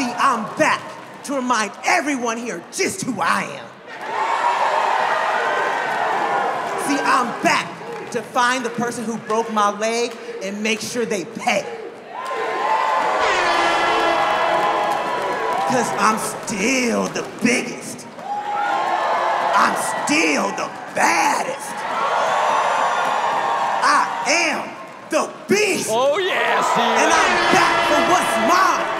See, I'm back to remind everyone here just who I am. See, I'm back to find the person who broke my leg and make sure they pay. Because I'm still the biggest. I'm still the baddest. I am the beast. Oh, yeah, Steve. And I'm back for what's mine.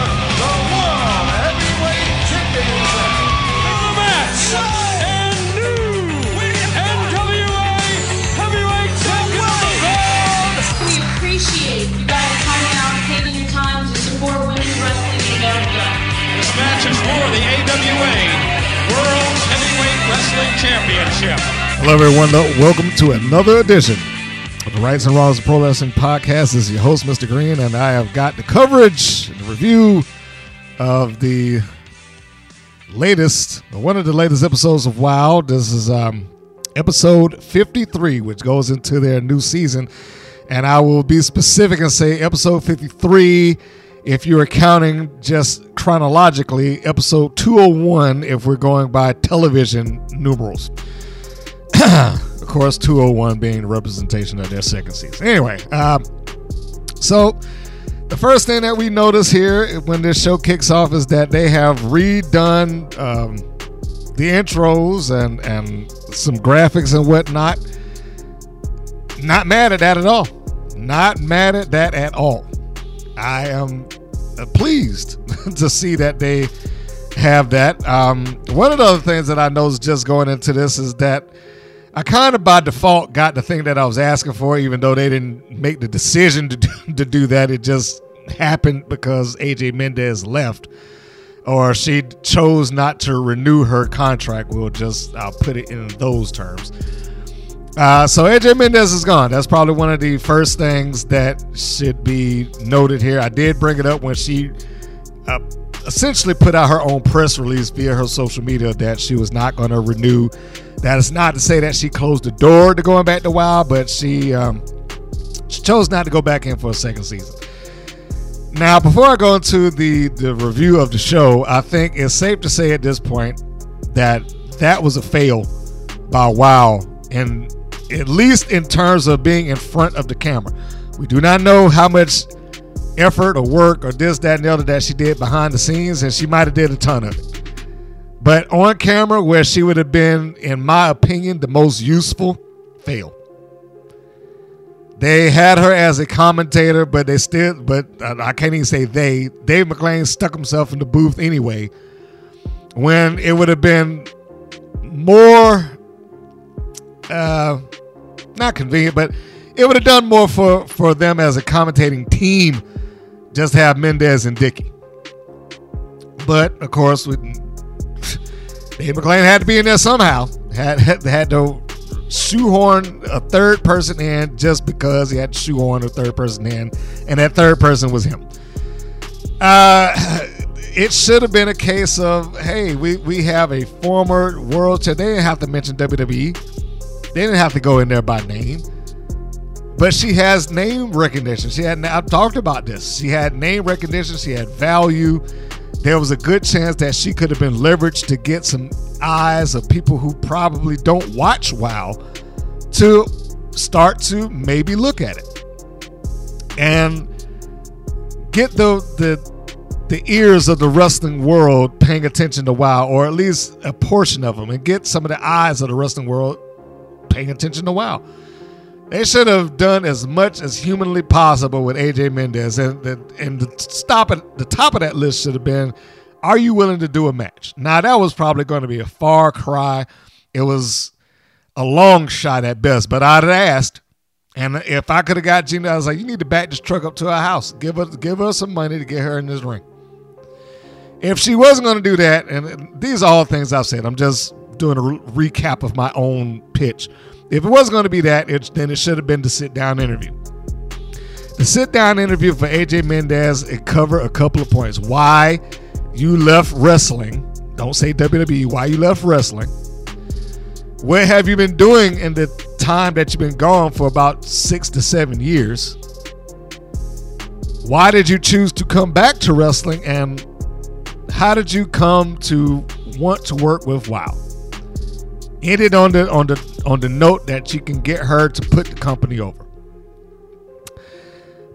The AWA World Heavyweight Wrestling Championship. Hello, everyone. Welcome to another edition of the Rights and Wrongs of Pro Wrestling Podcast. This is your host, Mr. Green, and I have got the coverage and the review of the latest, one of the latest episodes of WoW. This is um, episode 53, which goes into their new season. And I will be specific and say episode 53 if you're counting just chronologically, episode 201 if we're going by television numerals. of course, 201 being the representation of their second season. Anyway, um, so the first thing that we notice here when this show kicks off is that they have redone um, the intros and and some graphics and whatnot. Not mad at that at all. Not mad at that at all. I am uh, pleased to see that they have that. Um, one of the other things that I noticed just going into this is that I kind of by default got the thing that I was asking for, even though they didn't make the decision to do, to do that. It just happened because AJ Mendez left, or she chose not to renew her contract. We'll just I'll put it in those terms. Uh, so AJ Mendez is gone. That's probably one of the first things that should be noted here. I did bring it up when she uh, essentially put out her own press release via her social media that she was not going to renew. That is not to say that she closed the door to going back to WoW, but she um, she chose not to go back in for a second season. Now, before I go into the the review of the show, I think it's safe to say at this point that that was a fail by WoW, and at least in terms of being in front of the camera. We do not know how much effort or work or this, that, and the other that she did behind the scenes, and she might have did a ton of it. But on camera, where she would have been, in my opinion, the most useful, fail. They had her as a commentator, but they still, but I can't even say they. Dave McLane stuck himself in the booth anyway. When it would have been more, uh, not convenient, but it would have done more for for them as a commentating team. Just have Mendez and Dicky. But of course, with Dave McLane had to be in there somehow. Had had, had to shoehorn a third person in just because he had to shoehorn a third person in, and that third person was him. Uh, it should have been a case of, hey, we we have a former world champ. They didn't have to mention WWE. They didn't have to go in there by name. But she has name recognition. She had I've talked about this. She had name recognition, she had value. There was a good chance that she could have been leveraged to get some eyes of people who probably don't watch WoW to start to maybe look at it. And get the the the ears of the wrestling world paying attention to WoW, or at least a portion of them, and get some of the eyes of the wrestling world paying attention to WoW. They should have done as much as humanly possible with AJ Mendez, and and the stop at the top of that list should have been, "Are you willing to do a match?" Now that was probably going to be a far cry. It was a long shot at best, but I'd asked. And if I could have got Gina, I was like, "You need to back this truck up to our house. Give her give her some money to get her in this ring." If she wasn't going to do that, and these are all things I've said, I'm just doing a re- recap of my own pitch. If it was going to be that, it, then it should have been the sit down interview. The sit down interview for AJ Mendez it covered a couple of points. Why you left wrestling? Don't say WWE. Why you left wrestling? What have you been doing in the time that you've been gone for about six to seven years? Why did you choose to come back to wrestling and how did you come to want to work with WoW? Ended on the on the on the note that you can get her to put the company over.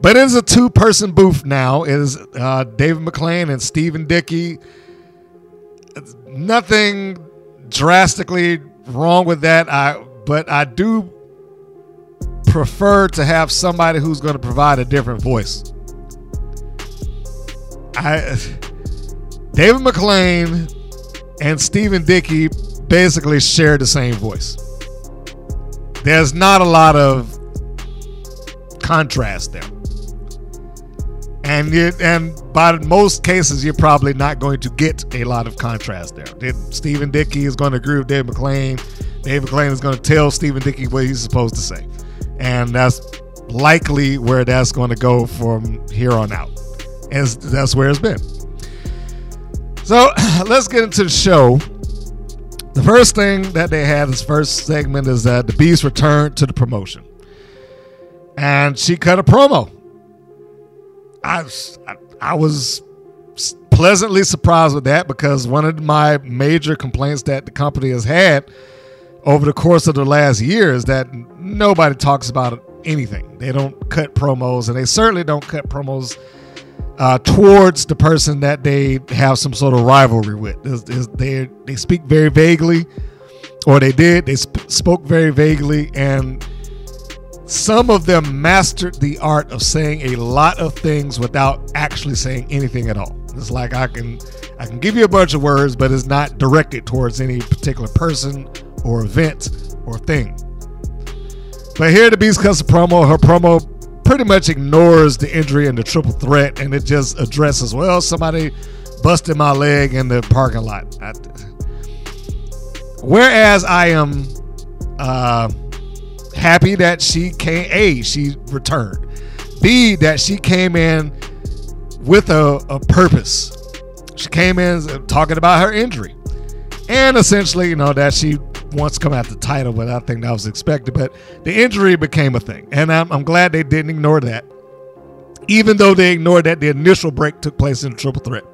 But it is a two-person booth now. It is uh, David McLane and Stephen Dickey. Nothing drastically wrong with that. I but I do prefer to have somebody who's going to provide a different voice. I David McLane and Stephen Dickey basically share the same voice. There's not a lot of contrast there. And you, and by most cases, you're probably not going to get a lot of contrast there. Stephen Dickey is going to agree with David McLane. David McLane is going to tell Stephen Dickey what he's supposed to say. And that's likely where that's going to go from here on out. And that's where it's been. So let's get into the show. The first thing that they had, this first segment, is that the Beast returned to the promotion. And she cut a promo. I, I was pleasantly surprised with that because one of my major complaints that the company has had over the course of the last year is that nobody talks about anything. They don't cut promos, and they certainly don't cut promos uh, towards the person that they have some sort of rivalry with. they they speak very vaguely, or they did. They sp- spoke very vaguely, and some of them mastered the art of saying a lot of things without actually saying anything at all. It's like I can I can give you a bunch of words, but it's not directed towards any particular person or event or thing. But here the Beast cuts a promo. Her promo pretty much ignores the injury and the triple threat, and it just addresses, well, somebody busted my leg in the parking lot. I, whereas I am uh, happy that she came. A, she returned. B, that she came in with a, a purpose. She came in talking about her injury, and essentially, you know, that she to come out the title, but I think that was expected. But the injury became a thing, and I'm, I'm glad they didn't ignore that, even though they ignored that the initial break took place in Triple Threat.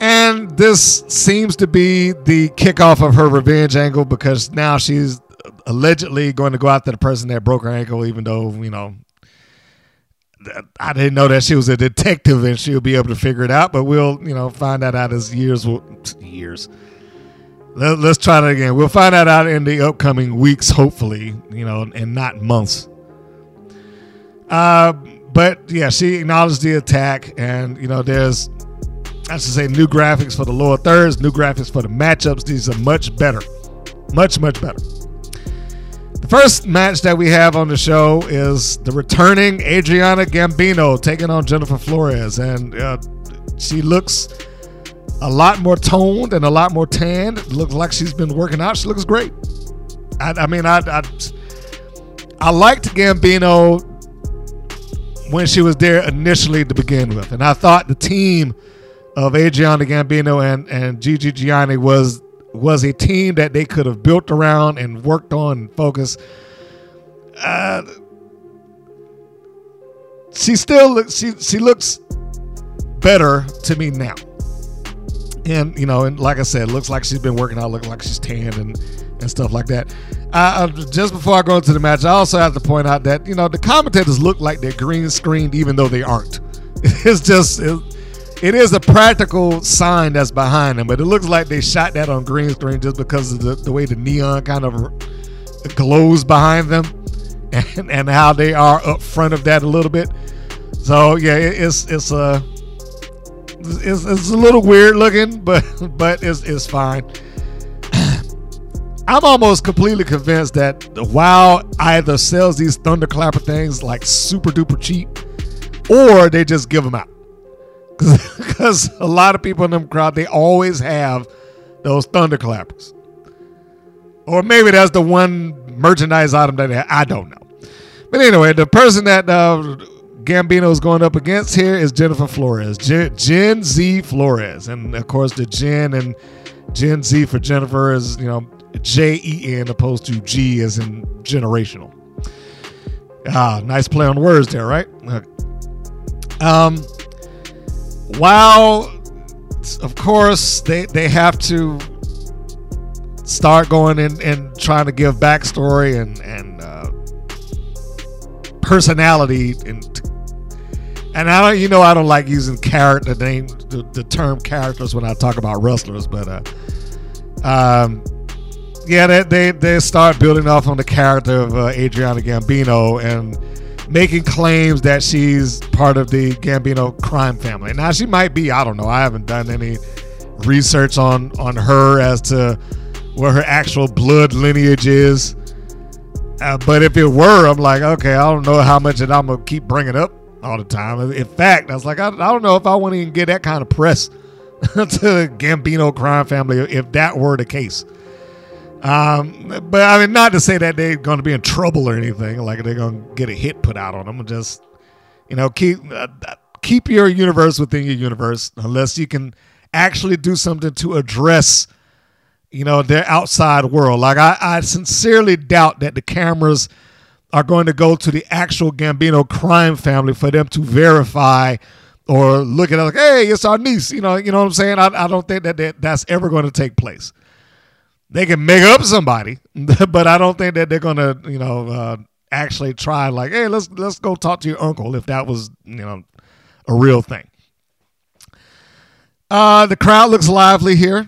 And this seems to be the kickoff of her revenge angle because now she's allegedly going to go after the person that broke her ankle, even though, you know, I didn't know that she was a detective and she'll be able to figure it out, but we'll, you know, find that out as years will years. Let, us try that again. We'll find that out in the upcoming weeks, hopefully, you know, and not months. Uh, but yeah, she acknowledged the attack, and you know, there's I should say new graphics for the lower thirds, new graphics for the matchups. These are much better, much much better. The first match that we have on the show is the returning Adriana Gambino taking on Jennifer Florez, and uh, she looks a lot more toned and a lot more tanned. Looks like she's been working out. She looks great. I, I mean, I, I I liked Gambino when she was there initially to begin with, and I thought the team of Adriana Gambino and and Gigi Gianni was was a team that they could have built around and worked on and focused. Uh, she still she she looks better to me now, and you know, and like I said, looks like she's been working out, looking like she's tanned and and stuff like that. Uh, just before I go into the match, I also have to point out that you know the commentators look like they're green screened, even though they aren't. It's just. It, it is a practical sign that's behind them, but it looks like they shot that on green screen just because of the, the way the neon kind of glows behind them and, and how they are up front of that a little bit. So yeah, it, it's it's a uh, it's, it's a little weird looking, but but it's it's fine. I'm almost completely convinced that the WoW either sells these thunderclapper things like super duper cheap, or they just give them out because a lot of people in them crowd they always have those thunderclappers. or maybe that's the one merchandise item that I don't know. But anyway, the person that uh, Gambino is going up against here is Jennifer Florez, Gen, Jen Z Florez, and of course the Gen and Gen Z for Jennifer is you know J E N opposed to G as in generational. Ah, nice play on words there, right? Um, while of course they they have to start going in and trying to give backstory and and uh, personality and and I don't you know I don't like using character name the, the term characters when I talk about wrestlers, but uh, um, yeah, they, they they start building off on the character of uh, Adriana Gambino and making claims that she's part of the Gambino crime family. Now she might be, I don't know. I haven't done any research on on her as to what her actual blood lineage is. Uh, but if it were, I'm like, okay, I don't know how much that I'm gonna keep bringing up all the time. In fact, I was like, I, I don't know if I want to even get that kind of press to the Gambino crime family if that were the case. Um, but I mean, not to say that they're going to be in trouble or anything, like they're going to get a hit put out on them. Just you know, keep uh, keep your universe within your universe, unless you can actually do something to address, you know, their outside world. Like I, I sincerely doubt that the cameras are going to go to the actual Gambino crime family for them to verify or look at it like, hey, it's our niece. You know, you know what I'm saying? I, I don't think that, that that's ever going to take place they can make up somebody, but I don't think that they're gonna, you know, uh, actually try like, hey, let's let's go talk to your uncle if that was, you know, a real thing. Uh, the crowd looks lively here,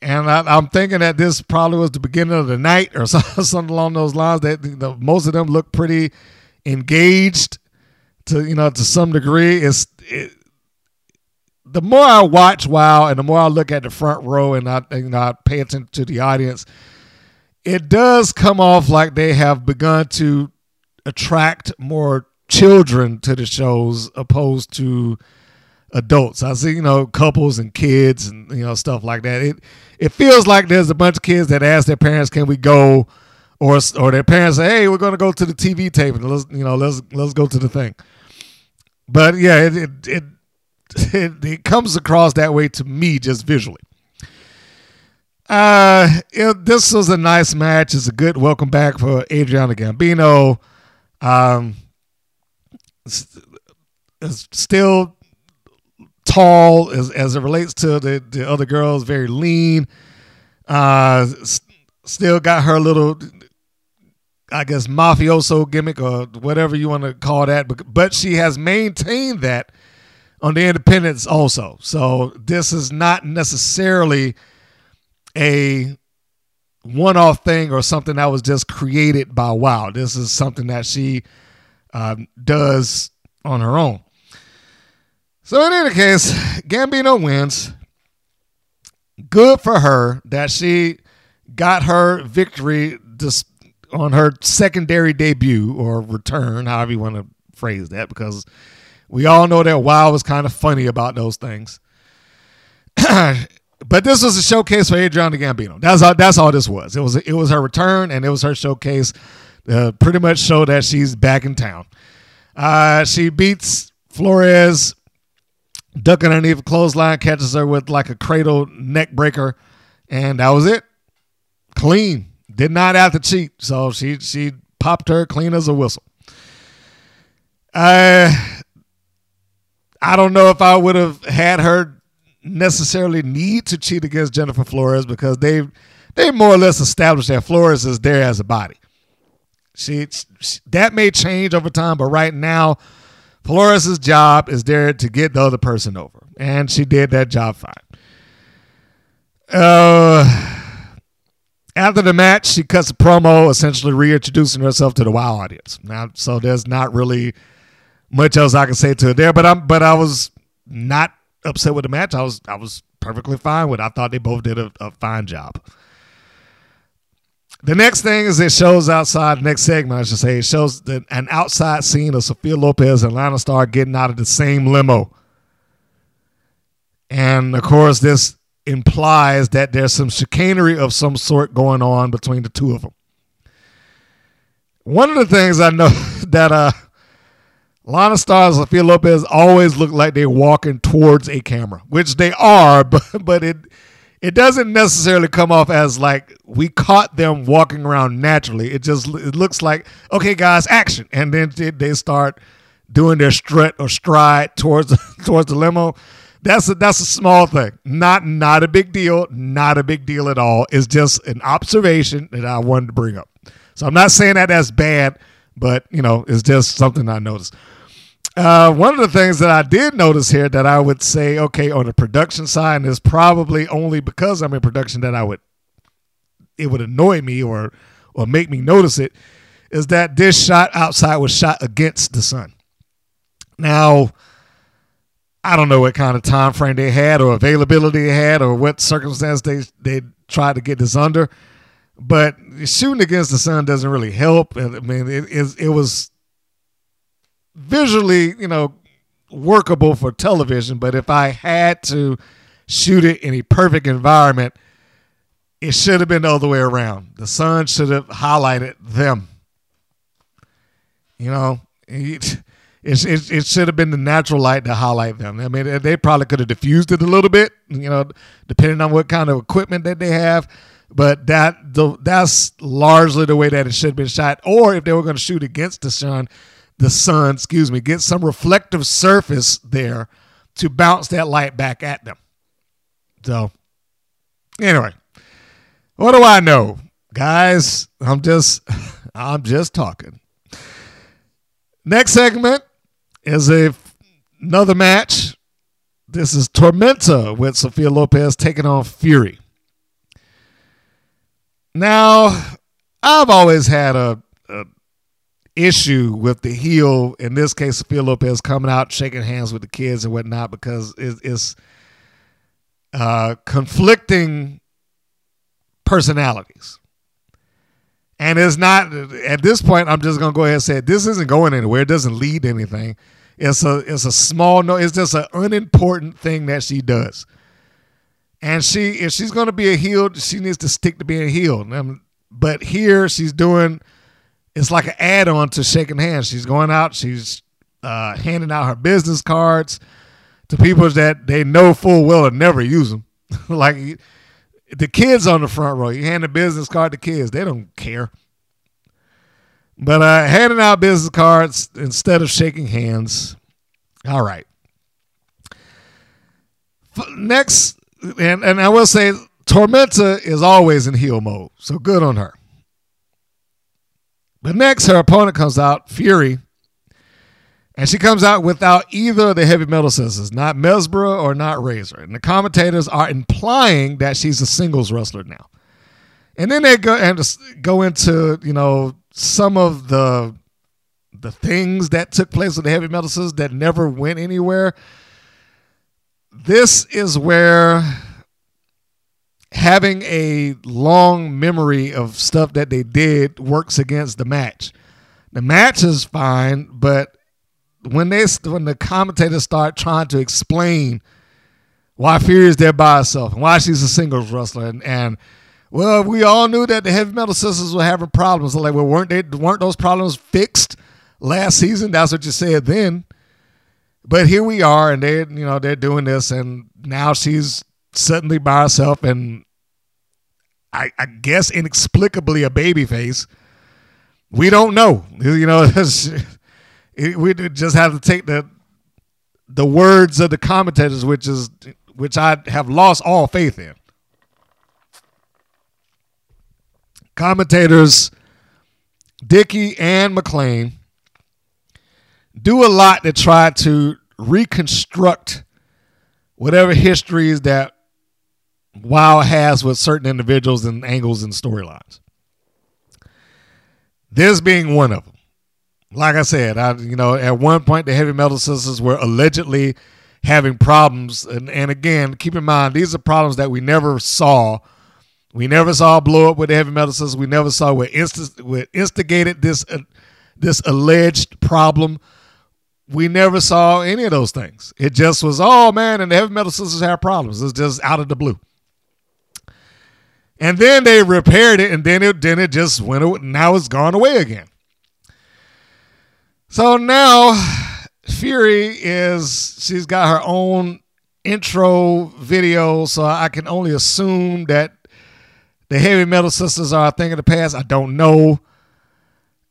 and I, am thinking that this probably was the beginning of the night or something along those lines. That the, most of them look pretty engaged to you know to some degree. It's it, the more I watch WoW and the more I look at the front row and I, you know, I pay attention to the audience, it does come off like they have begun to attract more children to the shows opposed to adults. I see, you know, couples and kids and you know stuff like that. It it feels like there's a bunch of kids that ask their parents, "Can we go?" or or their parents say, "Hey, we're going to go to the TV tape and let's you know let's let's go to the thing." But yeah, it it, it it, it comes across that way to me just visually. Uh, it, this was a nice match. It's a good welcome back for Adriana Gambino. Um, it's, it's still tall as, as it relates to the, the other girls, very lean. Uh, still got her little, I guess, mafioso gimmick or whatever you want to call that. But, but she has maintained that on the independents also. So this is not necessarily a one-off thing or something that was just created by WoW. This is something that she um, does on her own. So in any case, Gambino wins. Good for her that she got her victory on her secondary debut or return, however you want to phrase that, because we all know that WoW was kind of funny about those things. but this was a showcase for Adriana Gambino. That's all. That's all this was. It was. It was her return, and it was her showcase. Uh, pretty much show that she's back in town. Uh, she beats Florez, ducking underneath a clothesline, catches her with like a cradle neck breaker, and that was it. Clean. Did not have to cheat, so she she popped her clean as a whistle. Uh, I don't know if I would have had her necessarily need to cheat against Jennifer Florez because they they more or less established that Florez is there as a body. She, she that may change over time, but right now, Florez' job is there to get the other person over, and she did that job fine. Uh, after the match, she cuts a promo, essentially reintroducing herself to the WoW audience. Now, so there's not really much else I can say to it there. But I'm but I was not upset with the match. I was I was perfectly fine with. It. I thought they both did a, a fine job. The next thing is it shows outside. Next segment, I should say, it shows the, an outside scene of Sophia Lopez and Lana Star getting out of the same limo. And of course, this implies that there's some chicanery of some sort going on between the two of them. One of the things I know that uh, Lana Stars and Sophia Lopez always look like they're walking towards a camera, which they are, but but it it doesn't necessarily come off as like we caught them walking around naturally. It just it looks like okay, guys, action, and then they start doing their strut or stride towards towards the limo. That's a, that's a small thing, not not a big deal, not a big deal at all. It's just an observation that I wanted to bring up. So I'm not saying that that's bad, but you know, it's just something I noticed. Uh, one of the things that I did notice here that I would say, okay, on the production side, is probably only because I'm in production that I would it would annoy me or or make me notice it, is that this shot outside was shot against the sun. Now, I don't know what kind of time frame they had or availability they had or what circumstance they they tried to get this under, but shooting against the sun doesn't really help. I mean, it it, it was visually, you know, workable for television, but if I had to shoot it in a perfect environment, it should have been the other way around. The sun should have highlighted them. You know, it, it, it, it should have been the natural light to highlight them. I mean, they probably could have diffused it a little bit, you know, depending on what kind of equipment that they have. But that the, that's largely the way that it should have been shot. Or if they were going to shoot against the sun, the sun, excuse me, get some reflective surface there to bounce that light back at them. So, anyway, what do I know, guys? I'm just, I'm just talking. Next segment is a another match. This is Tormenta with Sophia Lopez taking on Fury. Now, I've always had a issue with the heel, in this case, Sophia Lopez coming out, shaking hands with the kids and whatnot, because it's, it's uh, conflicting personalities. And it's not at this point. I'm just gonna go ahead and say this isn't going anywhere. It doesn't lead to anything. It's a it's a small no. It's just an unimportant thing that she does. And she if she's gonna be a heel, she needs to stick to being a heel. But here she's doing it's like an add-on to shaking hands. She's going out, she's uh, handing out her business cards to people that they know full well and never use them. like the kids on the front row, you hand a business card to kids, they don't care. But uh, handing out business cards instead of shaking hands, all right. Next, and, and I will say, Tormenta is always in heel mode, so good on her. But next, her opponent comes out, Fury, and she comes out without either of the heavy metal sisters, not Mesbra or not Razor. And the commentators are implying that she's a singles wrestler now. And then they go and go into, you know, some of the the things that took place with the heavy metal sisters that never went anywhere. This is where having a long memory of stuff that they did works against the match. The match is fine, but when they when the commentators start trying to explain why Fury is there by herself and why she's a singles wrestler and, and well, we all knew that the heavy metal sisters were having problems. like, well, weren't they weren't those problems fixed last season? That's what you said then. But here we are, and they, you know, they're doing this, and now she's suddenly by herself and I, I guess inexplicably a baby face. We don't know. You know, we just have to take the the words of the commentators, which is which I have lost all faith in. Commentators Dicky and McLane do a lot to try to reconstruct whatever histories that WoW has with certain individuals and angles and storylines. This being one of them. Like I said, I you know at one point the heavy metal sisters were allegedly having problems, and and again keep in mind these are problems that we never saw. We never saw blow up with the heavy metal sisters. We never saw what, inst- what instigated this uh, this alleged problem we never saw any of those things. It just was, oh man, and the heavy metal sisters have problems. It's just out of the blue. And then they repaired it, and then it then it just went. aw- Now it's gone away again. So now Fury is she's got her own intro video, so I can only assume that the heavy metal sisters are a thing of the past. I don't know.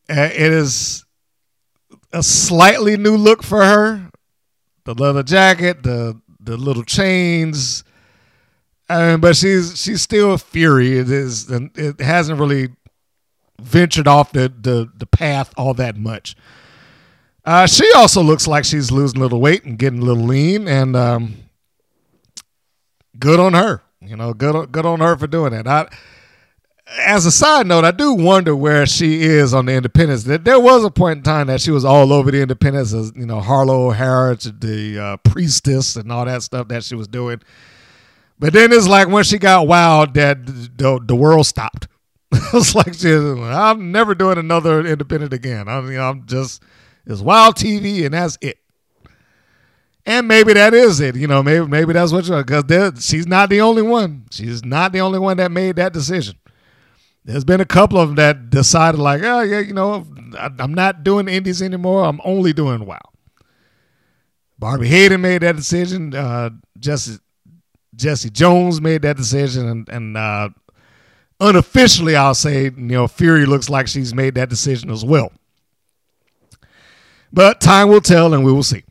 Uh, it is a slightly new look for her. The leather jacket, the the little chains. Mean, but she's she's still a fury. It is and it hasn't really ventured off the the, the path all that much. Uh, she also looks like she's losing a little weight and getting a little lean, and um, good on her. You know, good good on her for doing that. I, as a side note, I do wonder where she is on the Independence. There was a point in time that she was all over the Independence, as you know, Harlow O'Hara, the uh, priestess, and all that stuff that she was doing. But then it's like when she got wild, that the, the world stopped. it's like she, I'm never doing another independent again. I mean, I'm just it's wild TV, and that's it. And maybe that is it. You know, maybe maybe that's what you because she's not the only one. She's not the only one that made that decision. There's been a couple of them that decided, like, oh yeah, you know, I'm not doing indies anymore. I'm only doing wild. Barbie Hayden made that decision. Uh, Jesse Jesse Jones made that decision, and and uh, unofficially, I'll say, you know, Fury looks like she's made that decision as well. But time will tell, and we will see.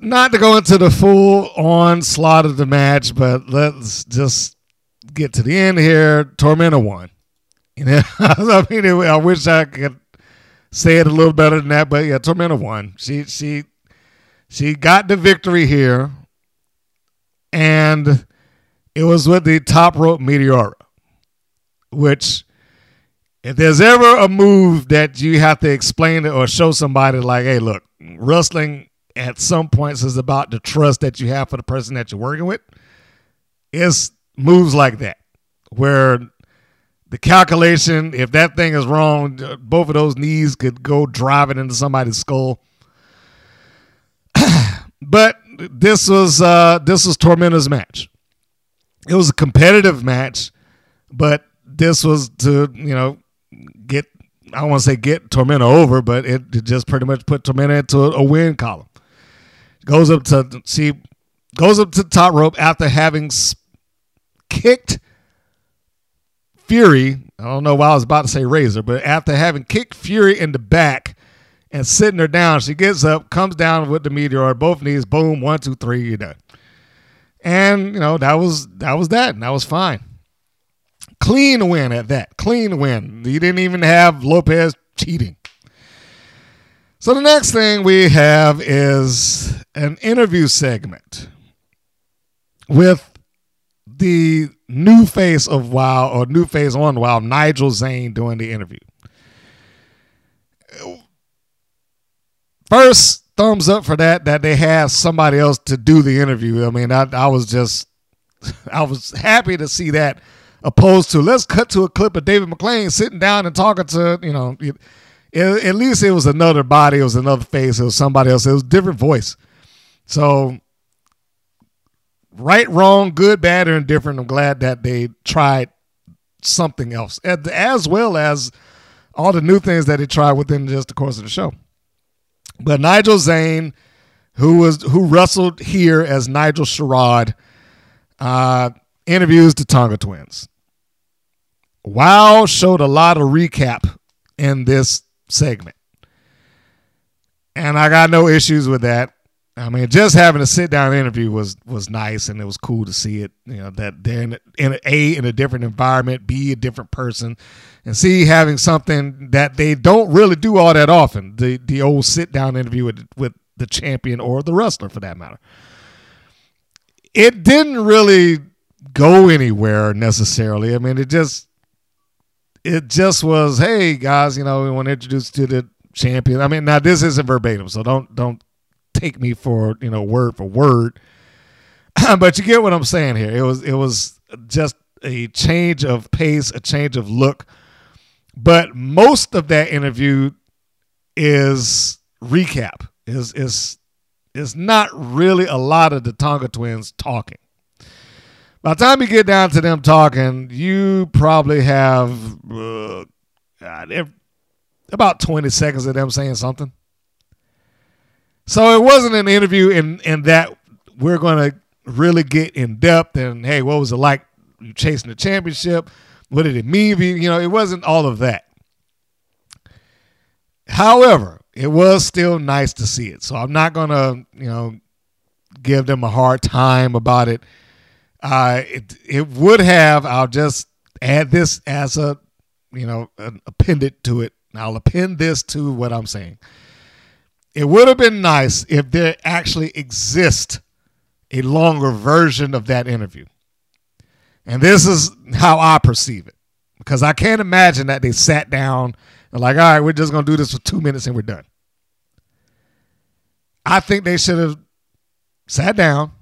Not to go into the full on slot of the match, but let's just get to the end here. Tormenta won. You know, I mean, I wish I could say it a little better than that, but yeah, Tormenta won. She she she got the victory here, and it was with the top rope Meteora, which if there's ever a move that you have to explain it or show somebody like, hey, look, wrestling at some points is about the trust that you have for the person that you're working with. It's moves like that where the calculation, if that thing is wrong, both of those knees could go driving into somebody's skull. But this was uh this was Tormenta's match. It was a competitive match, but this was to, you know, get I don't want to say get Tormenta over, but it, it just pretty much put Tormenta into a, a win column. Goes up to she goes up to the top rope after having kicked Fury. I don't know why I was about to say Razor, but after having kicked Fury in the back and sitting her down, she gets up, comes down with the meteor, both knees, boom, one, two, three, you're done. And you know that was that was that, and that was fine. Clean win at that. Clean win. You didn't even have Lopez cheating. So the next thing we have is an interview segment with the new face of WoW or new face on WoW, Nigel Zane, doing the interview. First, thumbs up for that that they have somebody else to do the interview. I mean, I, I was just I was happy to see that opposed to let's cut to a clip of David McLane sitting down and talking to, you know, it, it- at least it was another body, it was another face, it was somebody else, it was different voice. So right, wrong, good, bad, or indifferent. I'm glad that they tried something else, as well as all the new things that they tried within just the course of the show. But Nigel Zane, who was who wrestled here as Nigel Sherrod, uh, interviews the Tonga twins. Wow showed a lot of recap in this segment. And I got no issues with that. I mean, just having a sit down interview was was nice, and it was cool to see it. You know that they're in, in a in a different environment, b a different person, and c having something that they don't really do all that often. The the old sit down interview with with the champion or the wrestler, for that matter. It didn't really go anywhere necessarily. I mean, it just it just was, hey guys, you know, we want to introduce to the champion. I mean, now this isn't verbatim, so don't don't take me for you know word for word, but you get what I'm saying here. It was it was just a change of pace, a change of look, but most of that interview is recap. Is is is not really a lot of the Tonga twins talking. By the time you get down to them talking, you probably have uh, God, about 20 seconds of them saying something. So it wasn't an interview in, in that we're going to really get in depth and, hey, what was it like chasing the championship? What did it mean? you? Know, it wasn't all of that. However, it was still nice to see it. So I'm not going to, you know, give them a hard time about it. Uh, it it would have. I'll just add this as a, you know, an appended to it. I'll append this to what I'm saying. It would have been nice if there actually exists a longer version of that interview. And this is how I perceive it. Because I can't imagine that they sat down and like, all right, we're just gonna do this for two minutes and we're done. I think they should have sat down,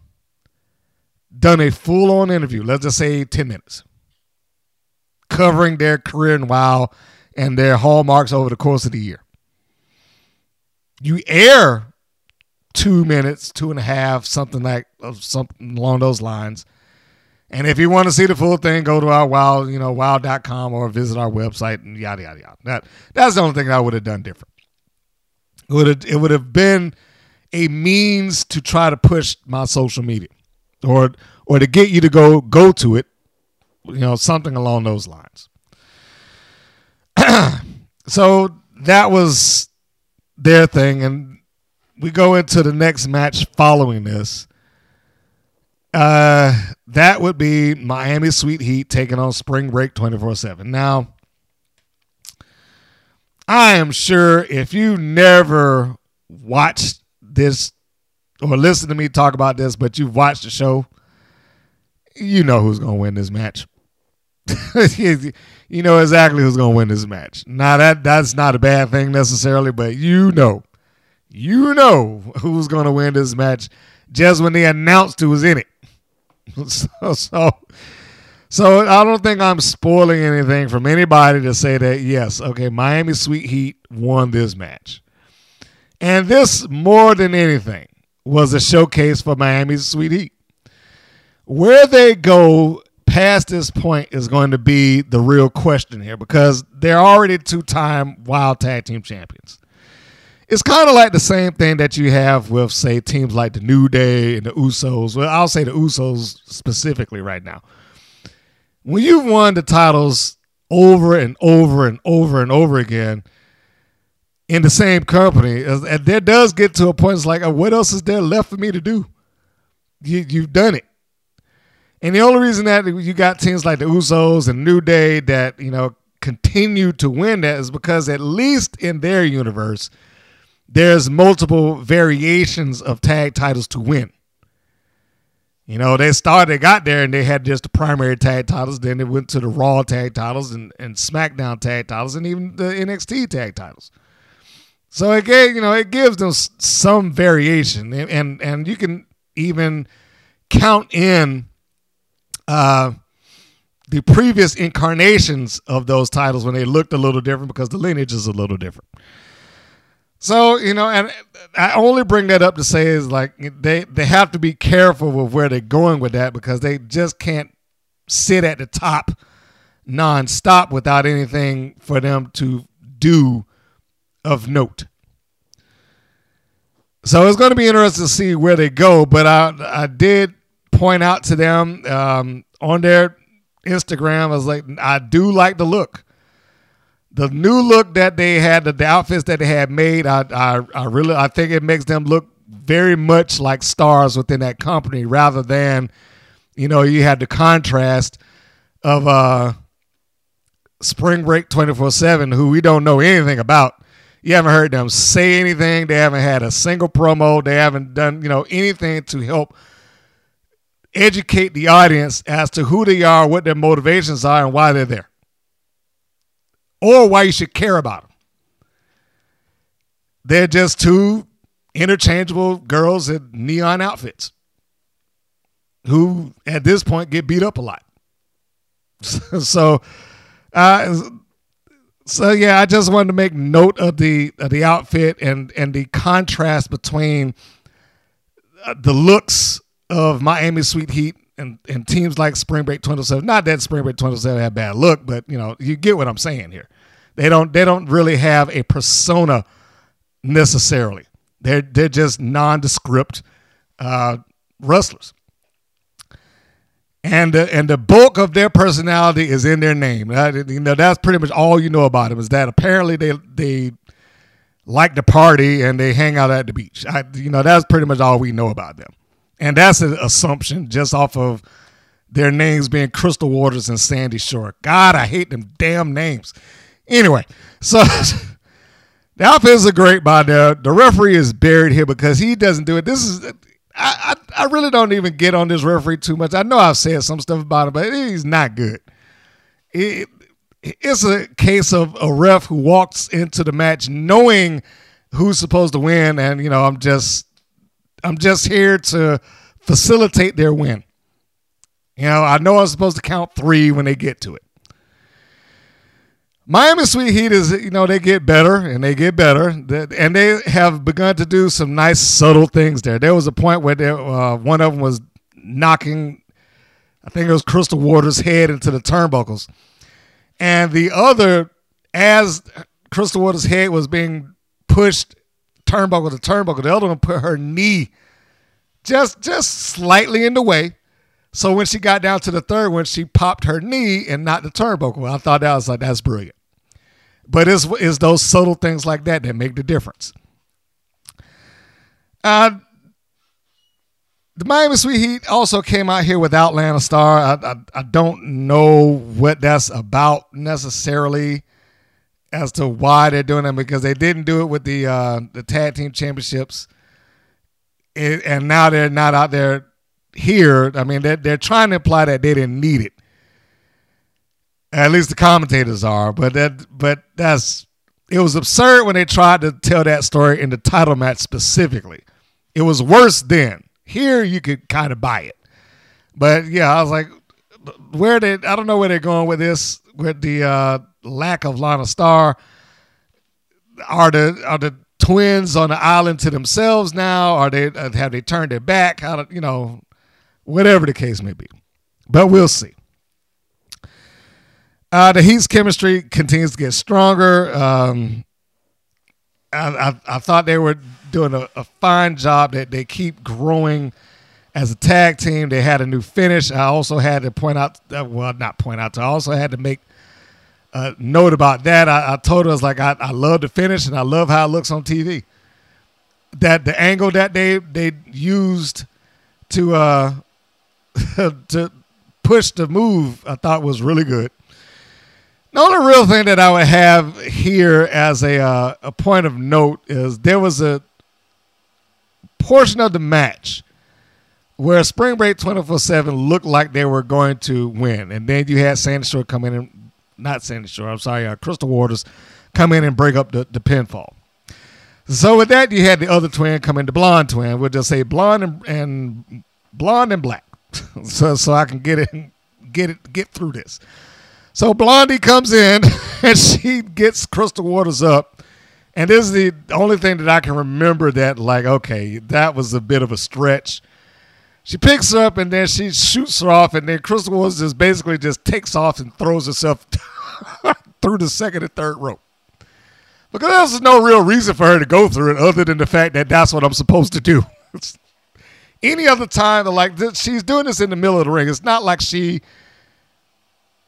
done a full on interview, let's just say 10 minutes, covering their career and WoW and their hallmarks over the course of the year. You air two minutes, two and a half, something like something along those lines. And if you want to see the full thing, go to our wild, you know, wow.com or visit our website and yada yada yada. That that's the only thing I would have done different. It would have it would have been a means to try to push my social media or or to get you to go go to it, you know, something along those lines. so that was their thing and we go into the next match following this. Uh, that would be Miami Sweet Heat taking on Spring Break 24 7. Now, I am sure if you never watched this or listened to me talk about this, but you've watched the show, you know who's going to win this match. you know exactly who's going to win this match. Now, that that's not a bad thing necessarily, but you know you know who's going to win this match just when they announced who was in it. so, so, so I don't think I'm spoiling anything from anybody to say that, yes, okay, Miami Sweet Heat won this match. And this, more than anything, was a showcase for Miami Sweet Heat. Where they go past this point is going to be the real question here because they're already two time Wild Tag Team champions it's kind of like the same thing that you have with, say, teams like the New Day and the Usos. Well, I'll say the Usos specifically right now. When you've won the titles over and over and over and over again in the same company, and there does get to a point, it's like, uh, what else is there left for me to do? You, you've done it. And the only reason that you got teams like the Usos and New Day that, you know, continue to win that is because at least in their universe – there's multiple variations of tag titles to win. You know, they started, got there and they had just the primary tag titles. Then they went to the Raw tag titles and, and SmackDown tag titles and even the NXT tag titles. So again, you know, it gives them some variation, and and, and you can even count in uh, the previous incarnations of those titles when they looked a little different because the lineage is a little different. So you know, and I only bring that up to say is like they they have to be careful with where they're going with that because they just can't sit at the top nonstop without anything for them to do of note. So it's going to be interesting to see where they go. But I I did point out to them um, on their Instagram. I was like, I do like the look the new look that they had, the, the outfits that they had made, I, I, I really, I think it makes them look very much like stars within that company, rather than, you know, you had the contrast of uh, Spring Break twenty four seven, who we don't know anything about. You haven't heard them say anything. They haven't had a single promo. They haven't done, you know, anything to help educate the audience as to who they are, what their motivations are, and why they're there or why you should care about them. They're just two interchangeable girls in neon outfits who, at this point, get beat up a lot. so, uh, so yeah, I just wanted to make note of the of the outfit and and the contrast between uh, the looks of Miami Sweet Heat and, and teams like Spring Break 27. Not that Spring Break 27 had bad look, but you know you get what I'm saying here. They don't they don't really have a persona necessarily. They're they're just nondescript uh, wrestlers, and the, and the bulk of their personality is in their name. You know that's pretty much all you know about them is that apparently they they like to party and they hang out at the beach. I, you know that's pretty much all we know about them, and that's an assumption just off of their names being Crystal Waters and Sandy Shore. God, I hate them damn names. Anyway, so the outfits are great by the the referee is buried here because he doesn't do it. This is I, I, I really don't even get on this referee too much. I know I've said some stuff about him, but he's not good. It, it's a case of a ref who walks into the match knowing who's supposed to win, and you know I'm just I'm just here to facilitate their win. You know, I know I'm supposed to count three when they get to it. Miami Sweet Heat is, you know, they get better and they get better, and they have begun to do some nice subtle things there. There was a point where they, uh, one of them was knocking, I think it was Crystal Waters' head into the turnbuckles, and the other, as Crystal Waters' head was being pushed turnbuckle to turnbuckle, the other one put her knee just just slightly in the way. So when she got down to the third one, she popped her knee and not the turnbuckle. I thought that was like that's brilliant. But it's, it's those subtle things like that that make the difference. Uh, the Miami Sweet Heat also came out here without Lana Star. I, I, I don't know what that's about necessarily as to why they're doing it because they didn't do it with the uh, the tag team championships, it, and now they're not out there here. I mean, they're, they're trying to imply that they didn't need it. At least the commentators are, but that but that's it was absurd when they tried to tell that story in the title match specifically. It was worse then. Here you could kind of buy it. But yeah, I was like, where did I don't know where they're going with this with the uh, lack of Lana Star. Are the are the twins on the island to themselves now? Are they uh, have they turned their back? How do, you know, whatever the case may be. But we'll see. Uh, the Heat's chemistry continues to get stronger. Um, I, I, I, thought they were doing a, a, fine job. That they keep growing as a tag team. They had a new finish. I also had to point out, uh, well, not point out. I also had to make note about that. I, I told her I was like, I, I love the finish and I love how it looks on TV. That the angle that they they used to uh to push the move, I thought was really good. The only real thing that I would have here as a uh, a point of note is there was a portion of the match where Spring Break 24 7 looked like they were going to win. And then you had Sandy come in and, not Sandy Shore, I'm sorry, uh, Crystal Waters come in and break up the, the pinfall. So with that, you had the other twin come in, the blonde twin. We'll just say blonde and, and blonde and black, so so I can get it, get it, get through this. So Blondie comes in and she gets Crystal Waters up. And this is the only thing that I can remember that, like, okay, that was a bit of a stretch. She picks her up and then she shoots her off, and then Crystal Waters just basically just takes off and throws herself through the second and third rope. Because there's no real reason for her to go through it other than the fact that that's what I'm supposed to do. any other time, like she's doing this in the middle of the ring. It's not like she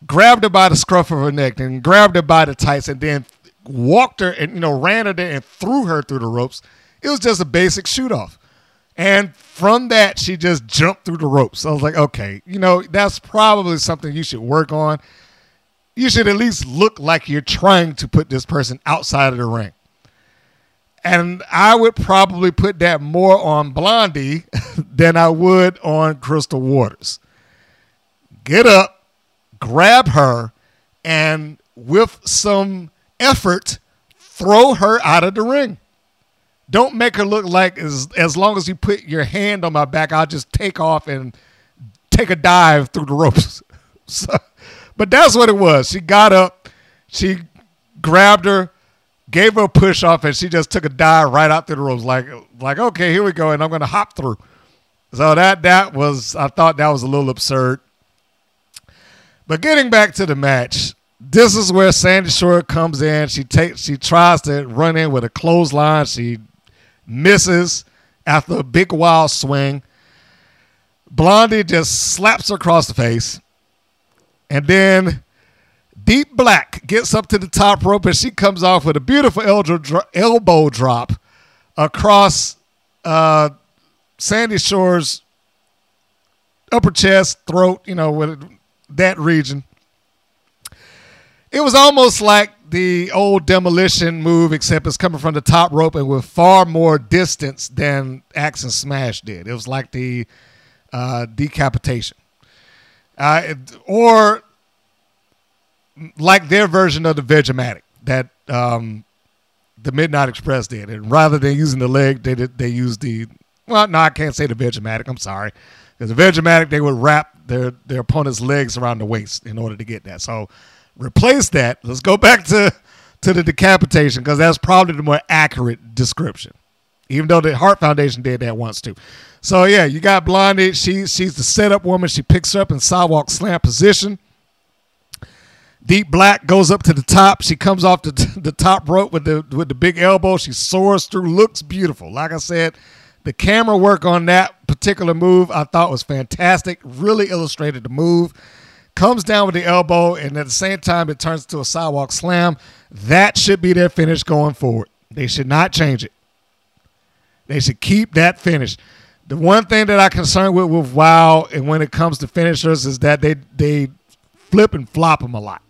grabbed her by the scruff of her neck and grabbed her by the tights and then walked her and you know ran her there and threw her through the ropes. It was just a basic shoot off. And from that, she just jumped through the ropes. I was like, okay, you know, that's probably something you should work on. You should at least look like you're trying to put this person outside of the ring. And I would probably put that more on Blondie than I would on Crystal Waters. Get up, grab her, and with some effort, throw her out of the ring. Don't make her look like as as long as you put your hand on my back, I'll just take off and take a dive through the ropes. so, but that's what it was. She got up, she grabbed her, gave her a push off, and she just took a dive right out through the ropes. Like, like okay, here we go, and I'm gonna hop through. So that that was I thought that was a little absurd. But getting back to the match, this is where Sandy Shore comes in. She takes she tries to run in with a clothesline. She misses after a big wild swing. Blondie just slaps her across the face. And then Deep Black gets up to the top rope and she comes off with a beautiful elbow drop across uh, Sandy Shore's upper chest, throat, you know, with that region. It was almost like the old demolition move, except it's coming from the top rope and with far more distance than Axe and Smash did. It was like the uh, decapitation. Uh, or like their version of the Vegematic that um, the Midnight Express did. And rather than using the leg, they did, they used the well, no, I can't say the Vegematic. I'm sorry. Because the Vegematic, they would wrap their their opponent's legs around the waist in order to get that. So replace that. Let's go back to to the decapitation because that's probably the more accurate description. Even though the Heart Foundation did that once too. So yeah, you got Blondie. She she's the setup woman. She picks her up in sidewalk slam position. Deep Black goes up to the top. She comes off the, the top rope with the with the big elbow. She soars through. Looks beautiful. Like I said, the camera work on that particular move I thought was fantastic. Really illustrated the move. Comes down with the elbow, and at the same time, it turns to a sidewalk slam. That should be their finish going forward. They should not change it. They should keep that finish. The one thing that I concerned with with WoW and when it comes to finishers is that they they flip and flop them a lot.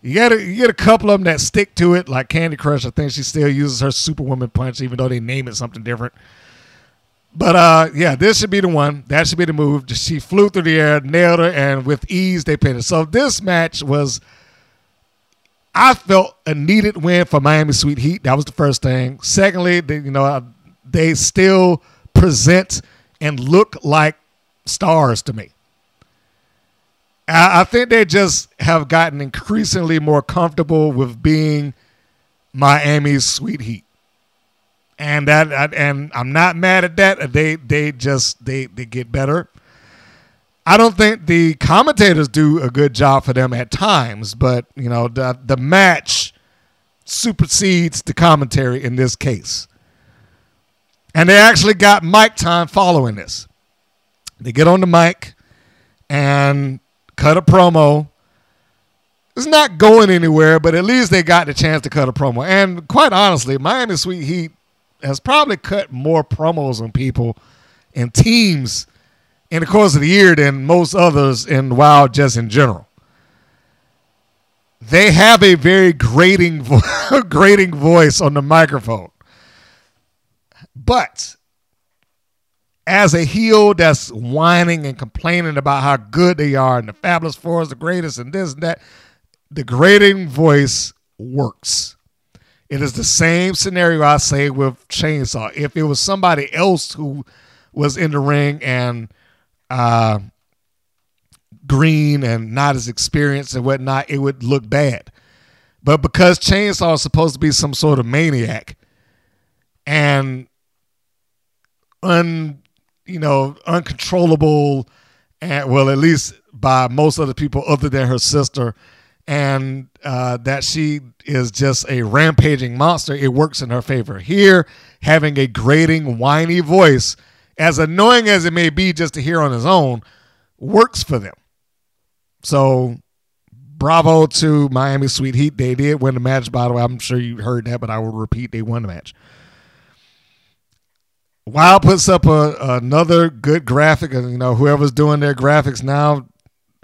You get a, you get a couple of them that stick to it, like Candy Crush. I think she still uses her Superwoman punch, even though they name it something different. But uh, yeah, this should be the one. That should be the move. She flew through the air, nailed her, and with ease they pinned her. So this match was, I felt a needed win for Miami Sweet Heat. That was the first thing. Secondly, they, you know, they still present and look like stars to me. I, I think they just have gotten increasingly more comfortable with being Miami's Sweet Heat and that and I'm not mad at that. They they just they they get better. I don't think the commentators do a good job for them at times, but you know the the match supersedes the commentary in this case. And they actually got mic time following this. They get on the mic and cut a promo. It's not going anywhere, but at least they got the chance to cut a promo. And quite honestly, Miami Sweet Heat has probably cut more promos on people and teams in the course of the year than most others in WoW just in general. They have a very grating, vo- grating voice on the microphone. But as a heel that's whining and complaining about how good they are and the Fabulous Four is the greatest and this and that, the grating voice works. It is the same scenario I say with Chainsaw. If it was somebody else who was in the ring and uh, green and not as experienced and whatnot, it would look bad. But because Chainsaw is supposed to be some sort of maniac and un you know uncontrollable and well at least by most other people other than her sister and uh, that she is just a rampaging monster, it works in her favor. Here, having a grating, whiny voice, as annoying as it may be just to hear on his own, works for them. So, bravo to Miami Sweet Heat. They did win the match, by the way. I'm sure you heard that, but I will repeat they won the match. WoW puts up a, another good graphic. You know, whoever's doing their graphics now,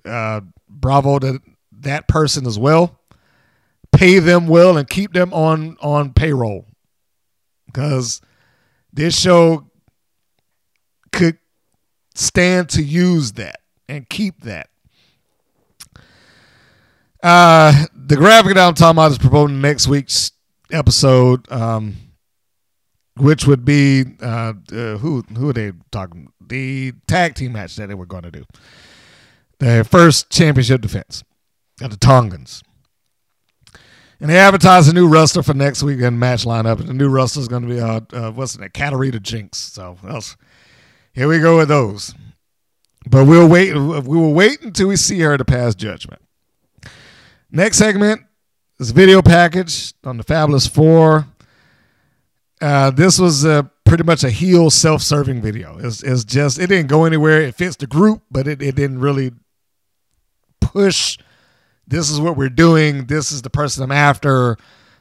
uh, bravo to that person as well, pay them well, and keep them on on payroll because this show could stand to use that and keep that. Uh, the graphic that I'm talking about is promoting next week's episode, um, which would be uh, uh, who who are they talking? The tag team match that they were going to do, the first championship defense at the Tongans. And they advertised a new wrestler for next week and match lineup. And the new wrestler is going to be uh, uh what's it, Katarina Jinx. So that's Here we go with those. But we'll wait. We will wait until we see her to pass judgment. Next segment is video package on the Fabulous Four. Uh, this was a, pretty much a heel self-serving video. It's, it's just it didn't go anywhere. It fits the group, but it, it didn't really push. This is what we're doing. This is the person I'm after.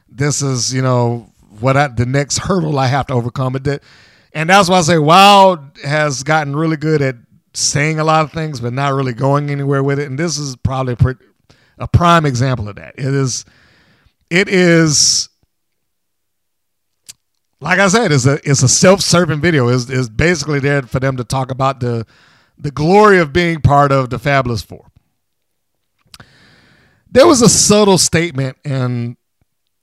This is you know what I, the next hurdle I have to overcome. And that's why I say WoW has gotten really good at saying a lot of things, but not really going anywhere with it. And this is probably a, prime example of that. It is, it is, like I said, it's a it's a self-serving video. Is is basically there for them to talk about the the glory of being part of the Fabulous Four. There was a subtle statement in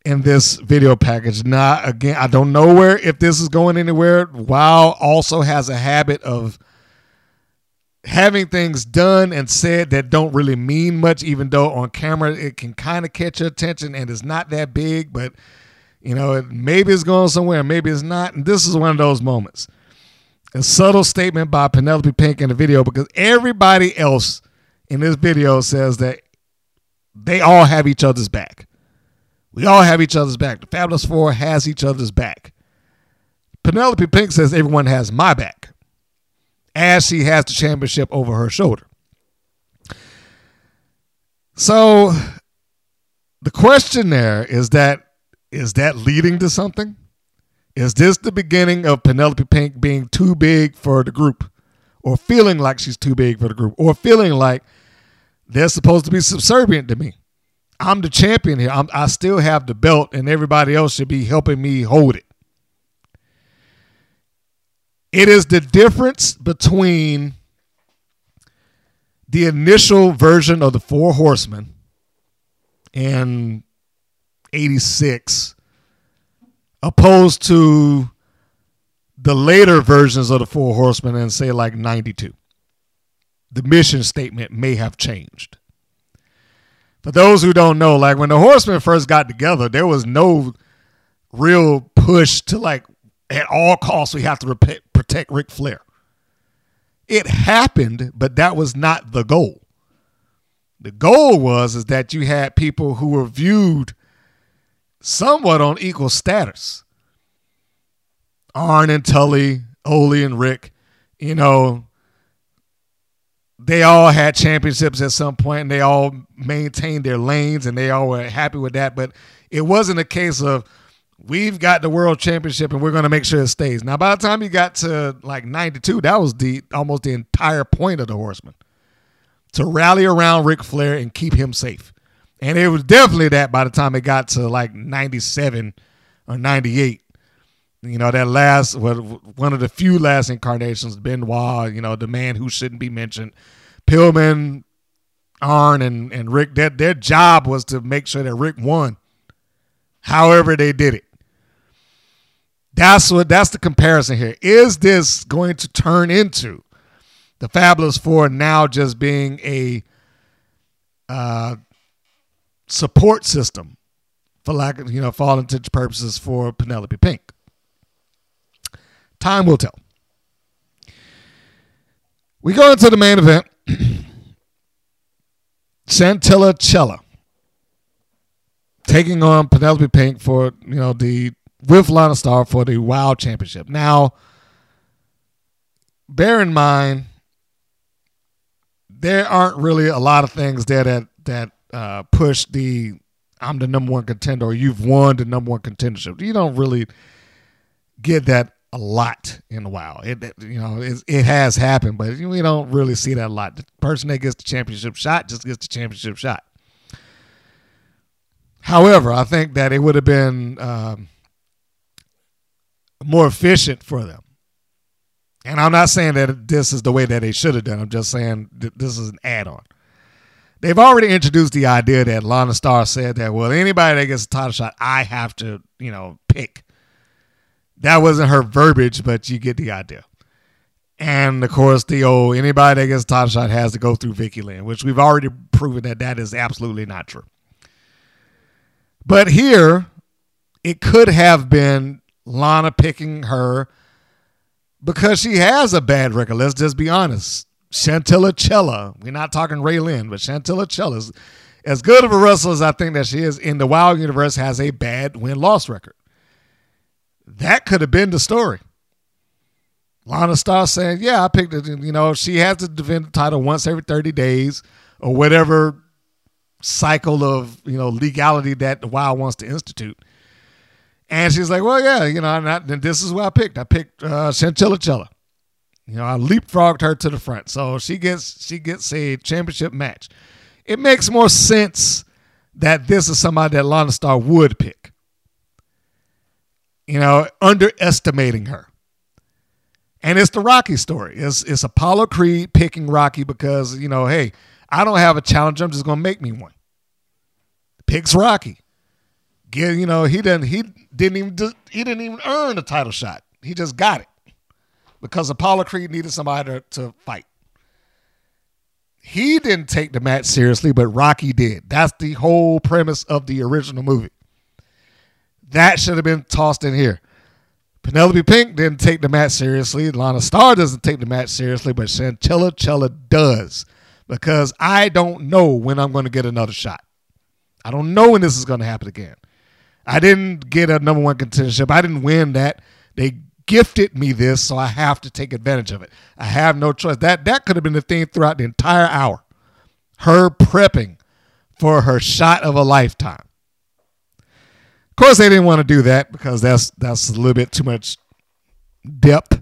in this video package. Not again, I don't know where if this is going anywhere. Wow also has a habit of having things done and said that don't really mean much, even though on camera it can kind of catch your attention and it's not that big, but you know, it, maybe it's going somewhere, maybe it's not. And this is one of those moments. A subtle statement by Penelope Pink in the video because everybody else in this video says that they all have each other's back. We all have each other's back. The Fabulous Four has each other's back. Penelope Pink says everyone has my back as she has the championship over her shoulder. So the question there is that is that leading to something? Is this the beginning of Penelope Pink being too big for the group or feeling like she's too big for the group or feeling like they're supposed to be subservient to me? I'm the champion here. I'm, I still have the belt and everybody else should be helping me hold it. It is the difference between the initial version of the Four Horsemen in 86 opposed to the later versions of the Four Horsemen in, say, like 92. The mission statement may have changed. For those who don't know, like when the Horsemen first got together, there was no real push to like at all costs we have to rep- protect Ric Flair. It happened, but that was not the goal. The goal was is that you had people who were viewed somewhat on equal status. Arn and Tully, Ole and Ric, you know, they all had championships at some point and they all maintained their lanes and they all were happy with that. But it wasn't a case of we've got the world championship and we're going to make sure it stays. Now, by the time you got to like 92, that was the almost the entire point of the Horsemen to rally around Ric Flair and keep him safe. And it was definitely that by the time it got to like 97 or 98. You know, that last, one of the few last incarnations, Benoit, you know, the man who shouldn't be mentioned, Pillman, Arn, and, and Ric, their, their job was to make sure that Ric won however they did it. That's what that's the comparison here. Is this going to turn into the Fabulous Four now just being a uh, support system for lack of, you know, for all intents and purposes for Penelope Pink? Time will tell. We go into the main event. Chantilly Chella taking on Penelope Pink for, you know, the with Lana Star for the WoW Championship. Now, bear in mind, there aren't really a lot of things there that that uh, push the I'm the number one contender or you've won the number one contendership. You don't really get that a lot in a while. It, it you know it, it has happened, but we don't really see that a lot. The person that gets the championship shot just gets the championship shot. However, I think that it would have been um, more efficient for them. And I'm not saying that this is the way that they should have done. I'm just saying this is an add-on. They've already introduced the idea that Lana Star said that, well, anybody that gets a title shot, I have to, you know, pick. That wasn't her verbiage, but you get the idea. And of course, the old anybody that gets title shot has to go through Vicky Lynn, which we've already proven that that is absolutely not true. But here, it could have been Lana picking her because she has a bad record. Let's just be honest. Chantilly Chella, we're not talking Ray Lynn, but Chantilly Chella is as good of a wrestler as I think that she is in the WoW universe has a bad win loss record. That could have been the story. Lana Star saying, "Yeah, I picked it. You know, she has to defend the title once every thirty days or whatever cycle of you know legality that the WoW wants to institute." And she's like, "Well, yeah, you know, I, and this is what I picked. I picked uh, Chantilly Chella. You know, I leapfrogged her to the front, so she gets she gets a championship match. It makes more sense that this is somebody that Lana Star would pick. You know, underestimating her." And it's the Rocky story. It's it's Apollo Creed picking Rocky because, you know, hey, I don't have a challenge. I'm just gonna make me one. Picks Rocky. Get, you know, he didn't he didn't even he didn't even earn a title shot. He just got it. Because Apollo Creed needed somebody to, to fight. He didn't take the match seriously, but Rocky did. That's the whole premise of the original movie. That should have been tossed in here. Penelope Pink didn't take the match seriously. Lana Star doesn't take the match seriously, but Chantilly Chella does because I don't know when I'm going to get another shot. I don't know when this is going to happen again. I didn't get a number one contendership. I didn't win that. They gifted me this, so I have to take advantage of it. I have no choice. That that could have been the theme throughout the entire hour. Her prepping for her shot of a lifetime. Course, they didn't want to do that because that's that's a little bit too much depth.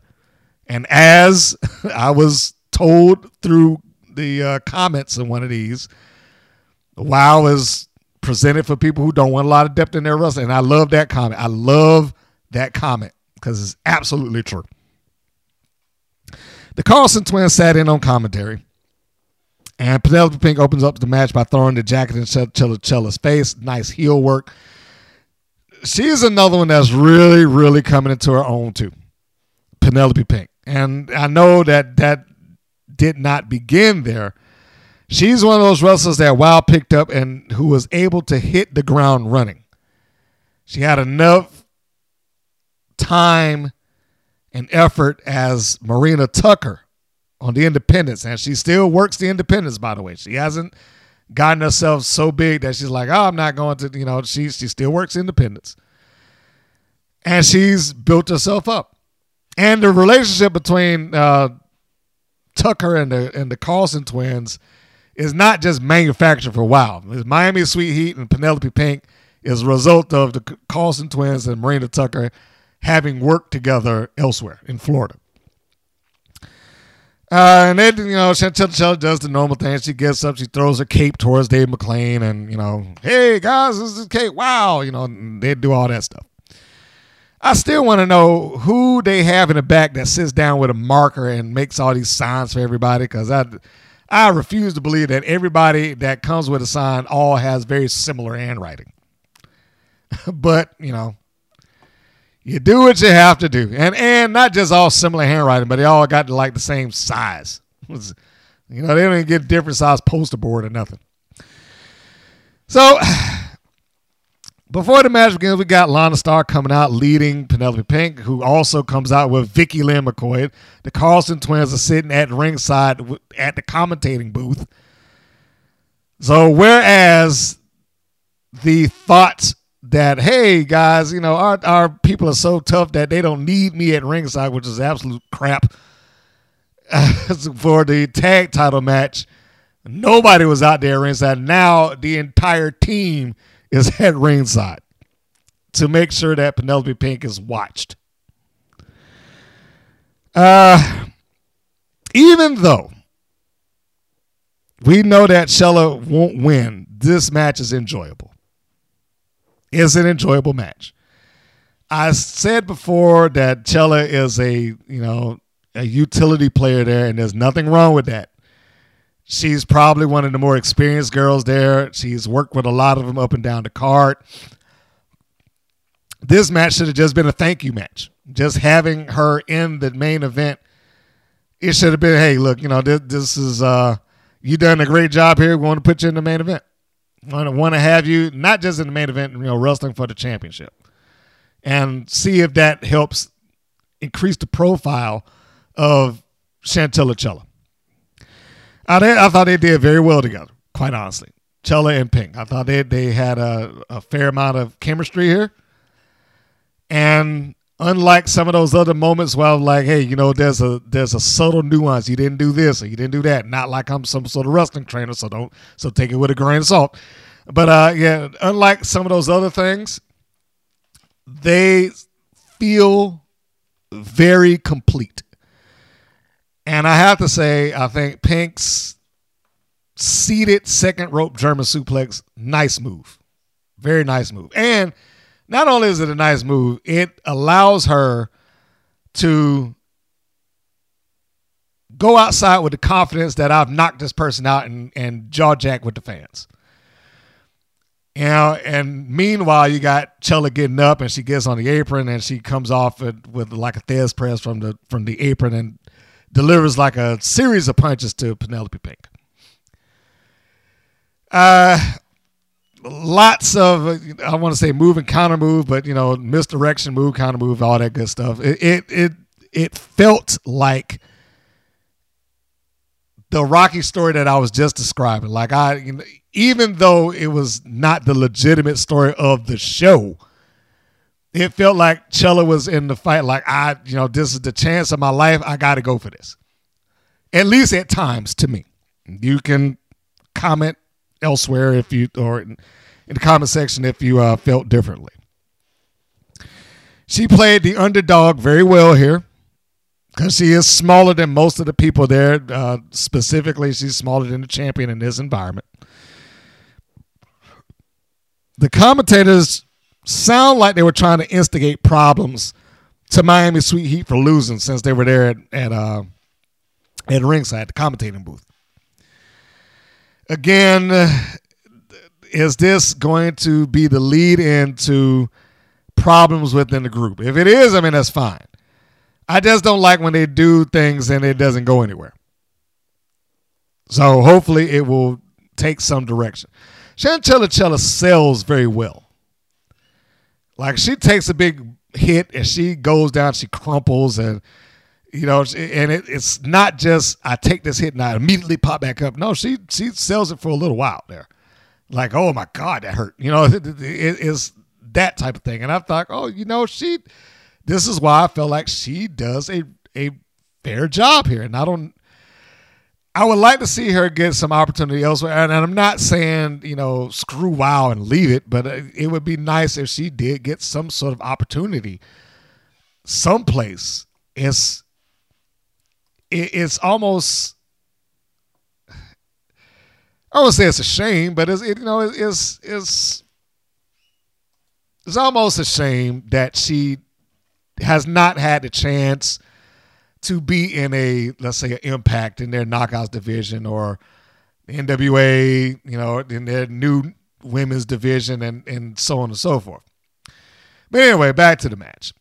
And as I was told through the uh, comments in one of these, WoW is presented for people who don't want a lot of depth in their wrestling. And I love that comment. I love that comment because it's absolutely true. The Carlson twins sat in on commentary. And Penelope Pink opens up the match by throwing the jacket in Chilla Chella's face. Nice heel work she's another one that's really, really coming into her own too. Penelope Pink. And I know that that did not begin there. She's one of those wrestlers that WoW picked up and who was able to hit the ground running. She had enough time and effort as Marina Tucker on the Independence, and she still works the Independence. By the way, she hasn't gotten herself so big that she's like, oh, I'm not going to, you know, she she still works independence. And she's built herself up. And the relationship between uh, Tucker and the and the Carlson twins is not just manufactured for WoW. It's Miami Sweet Heat and Penelope Pink is a result of the Carlson twins and Marina Tucker having worked together elsewhere in Florida. Uh, and then, you know, Chantel does the normal thing. She gets up, she throws her cape towards Dave McLane, and, you know, hey, guys, this is cape. Wow. You know, they do all that stuff. I still want to know who they have in the back that sits down with a marker and makes all these signs for everybody because I, I refuse to believe that everybody that comes with a sign all has very similar handwriting. but, you know, you do what you have to do, and and not just all similar handwriting, but they all got like the same size. you know, they don't even get different size poster board or nothing. So before the match begins, we got Lana Star coming out leading Penelope Pink, who also comes out with Vicky Lynn McCoy. The Carlson twins are sitting at ringside at the commentating booth. So whereas the thoughts that hey guys, you know our our people are so tough that they don't need me at ringside, which is absolute crap. for the tag title match, nobody was out there ringside. Now the entire team is at ringside to make sure that Penelope Pink is watched. Uh, even though we know that Chella won't win, this match is enjoyable is an enjoyable match. I said before that Chella is a you know a utility player there, and there's nothing wrong with that. She's probably one of the more experienced girls there. She's worked with a lot of them up and down the card. This match should have just been a thank you match. Just having her in the main event, it should have been, hey, look, you know, this, this is uh, you done a great job here. We want to put you in the main event want to have you not just in the main event, you know, wrestling for the championship, and see if that helps increase the profile of Chantilly Chella. I, I thought they did very well together, quite honestly. Chella and Pink. I thought they, they had a, a fair amount of chemistry here. And unlike some of those other moments where I'm like, hey, you know, there's a there's a subtle nuance. You didn't do this or you didn't do that. Not like I'm some sort of wrestling trainer, so don't so take it with a grain of salt. But uh yeah, unlike some of those other things, they feel very complete. And I have to say, I think Pink's seated second rope German suplex, nice move. Very nice move. And not only is it a nice move, it allows her to go outside with the confidence that I've knocked this person out and, and jaw jack with the fans. You know, and meanwhile, you got Chella getting up and she gets on the apron and she comes off it with like a Thesz press from the from the apron and delivers like a series of punches to Penelope Pink. Uh, lots of I want to say move and counter move, but you know misdirection move, counter move, all that good stuff. It it it, it felt like the Rocky story that I was just describing. Like I, you know, even though it was not the legitimate story of the show, it felt like Chella was in the fight. Like I, you know, this is the chance of my life. I got to go for this. At least at times, to me, you can comment elsewhere if you or in, in the comment section if you uh, felt differently. She played the underdog very well here because she is smaller than most of the people there. Uh, specifically, she's smaller than the champion in this environment. The commentators sound like they were trying to instigate problems to Miami Sweet Heat for losing since they were there at at, uh, at ringside, the commentating booth. Again, is this going to be the lead into problems within the group? If it is, I mean that's fine. I just don't like when they do things and it doesn't go anywhere. So hopefully it will take some direction. Chantilly Chella sells very well. Like she takes a big hit and she goes down, she crumples, and you know, and it, it's not just I take this hit and I immediately pop back up. No, she she sells it for a little while there. Like, oh my God, that hurt. You know, it, it is that type of thing. And I thought, oh, you know, she. This is why I felt like she does a a fair job here, and I don't. I would like to see her get some opportunity elsewhere, and, I'm not saying you know screw WoW and leave it, but uh, it would be nice if she did get some sort of opportunity someplace. It's it, it's almost I would say it's a shame, but it's it, you know it's it's it's almost a shame that she has not had the chance to be in a let's say an impact in their knockouts division or NWA, you know, in their new women's division and and so on and so forth. But anyway, back to the match.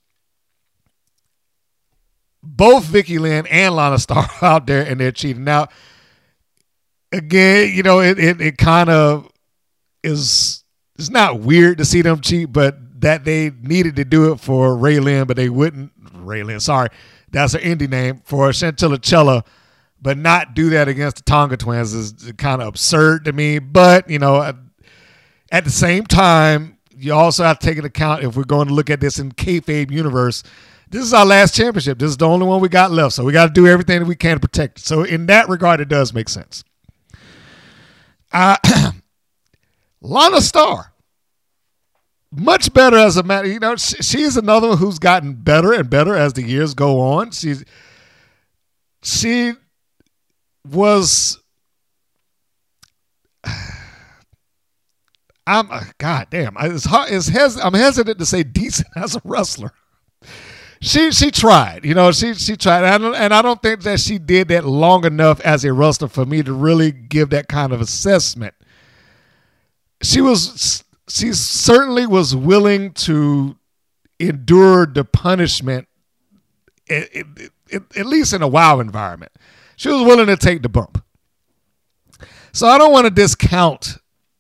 Both Vicky Lynn and Lana Star out there and they're cheating. Now, again, you know, it it, it kind of is it's not weird to see them cheat, but that they needed to do it for Ray Lynn, but they wouldn't Ray Lynn, sorry. That's her indie name for Chantilly Chella, but not do that against the Tonga twins is kind of absurd to me. But, you know, at the same time, you also have to take into account if we're going to look at this in kayfabe universe. This is our last championship. This is the only one we got left, so we got to do everything that we can to protect it. So in that regard, it does make sense. Uh, Lana Star, much better as a matter. You know, she, she's another one who's gotten better and better as the years go on. She's she was. I'm uh, God damn. It's hard. It's hes- I'm hesitant to say decent as a wrestler. She she tried, you know. She she tried, and I, don't, and I don't think that she did that long enough as a wrestler for me to really give that kind of assessment. She was she certainly was willing to endure the punishment, at, at, at least in a WoW environment. She was willing to take the bump. So I don't want to discount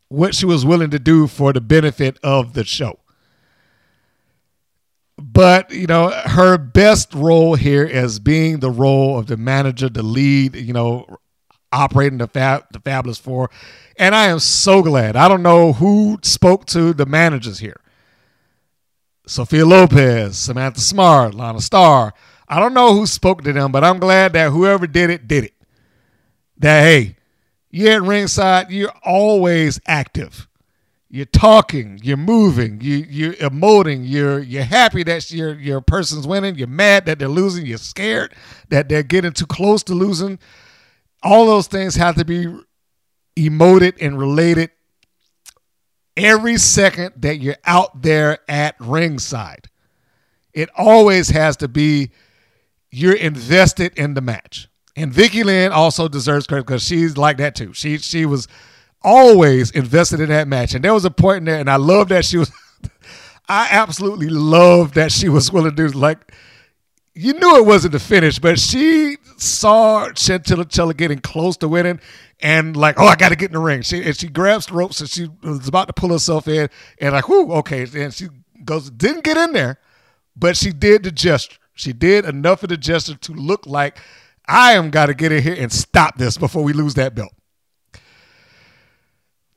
what she was willing to do for the benefit of the show. But you know her best role here is being the role of the manager, the lead, you know, operating the fab, the Fabulous Four, and I am so glad. I don't know who spoke to the managers here. Sophia Lopez, Samantha Smart, Lana Star. I don't know who spoke to them, but I'm glad that whoever did it did it. That hey, you're at ringside, you're always active you're talking, you're moving, you you're emoting, you're you're happy that your your person's winning, you're mad that they're losing, you're scared that they're getting too close to losing. All those things have to be emoted and related every second that you're out there at ringside. It always has to be you're invested in the match. And Vicky Lynn also deserves credit because she's like that too. She she was always invested in that match. And there was a point in there, and I love that she was. I absolutely love that she was willing to do like. You knew it wasn't the finish, but she saw Chantilly getting close to winning, and like, oh, I got to get in the ring. She and she grabs the ropes and she was about to pull herself in, and like, whoo, okay, and she goes, didn't get in there, but she did the gesture. She did enough of the gesture to look like I am got to get in here and stop this before we lose that belt.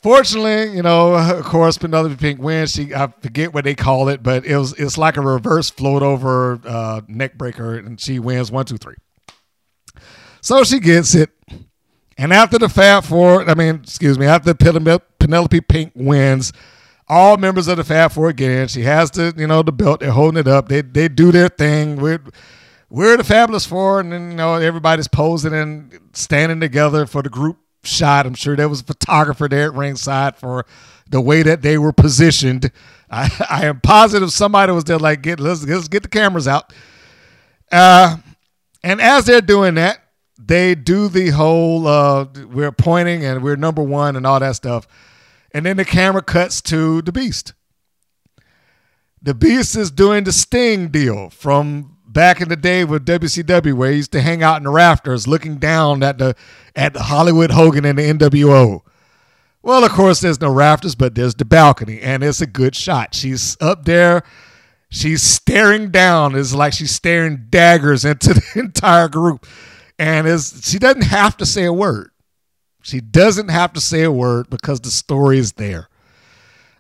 Fortunately, you know, of course, Penelope Pink wins. She I forget what they call it, but it was it's like a reverse float over uh, neck breaker, and she wins one, two, three. So she gets it, and after the Fab Four, I mean, excuse me, after Penelope Pink wins, all members of the Fab Four again. She has the you know the belt. They're holding it up. They they do their thing. We're we're the Fabulous Four, and then you know everybody's posing and standing together for the group shot. I'm sure there was a photographer there at ringside for the way that they were positioned. I, I am positive somebody was there like, get let's, let's get the cameras out. Uh, and as they're doing that, they do the whole uh, we're pointing and we're number one and all that stuff. And then the camera cuts to the Beast. The Beast is doing the Sting deal from back in the day with WCW, where he used to hang out in the rafters, looking down at the at Hollywood Hogan and the NWO. Well, of course, there's no rafters, but there's the balcony, and it's a good shot. She's up there. She's staring down. It's like she's staring daggers into the entire group. And is she doesn't have to say a word. She doesn't have to say a word because the story is there.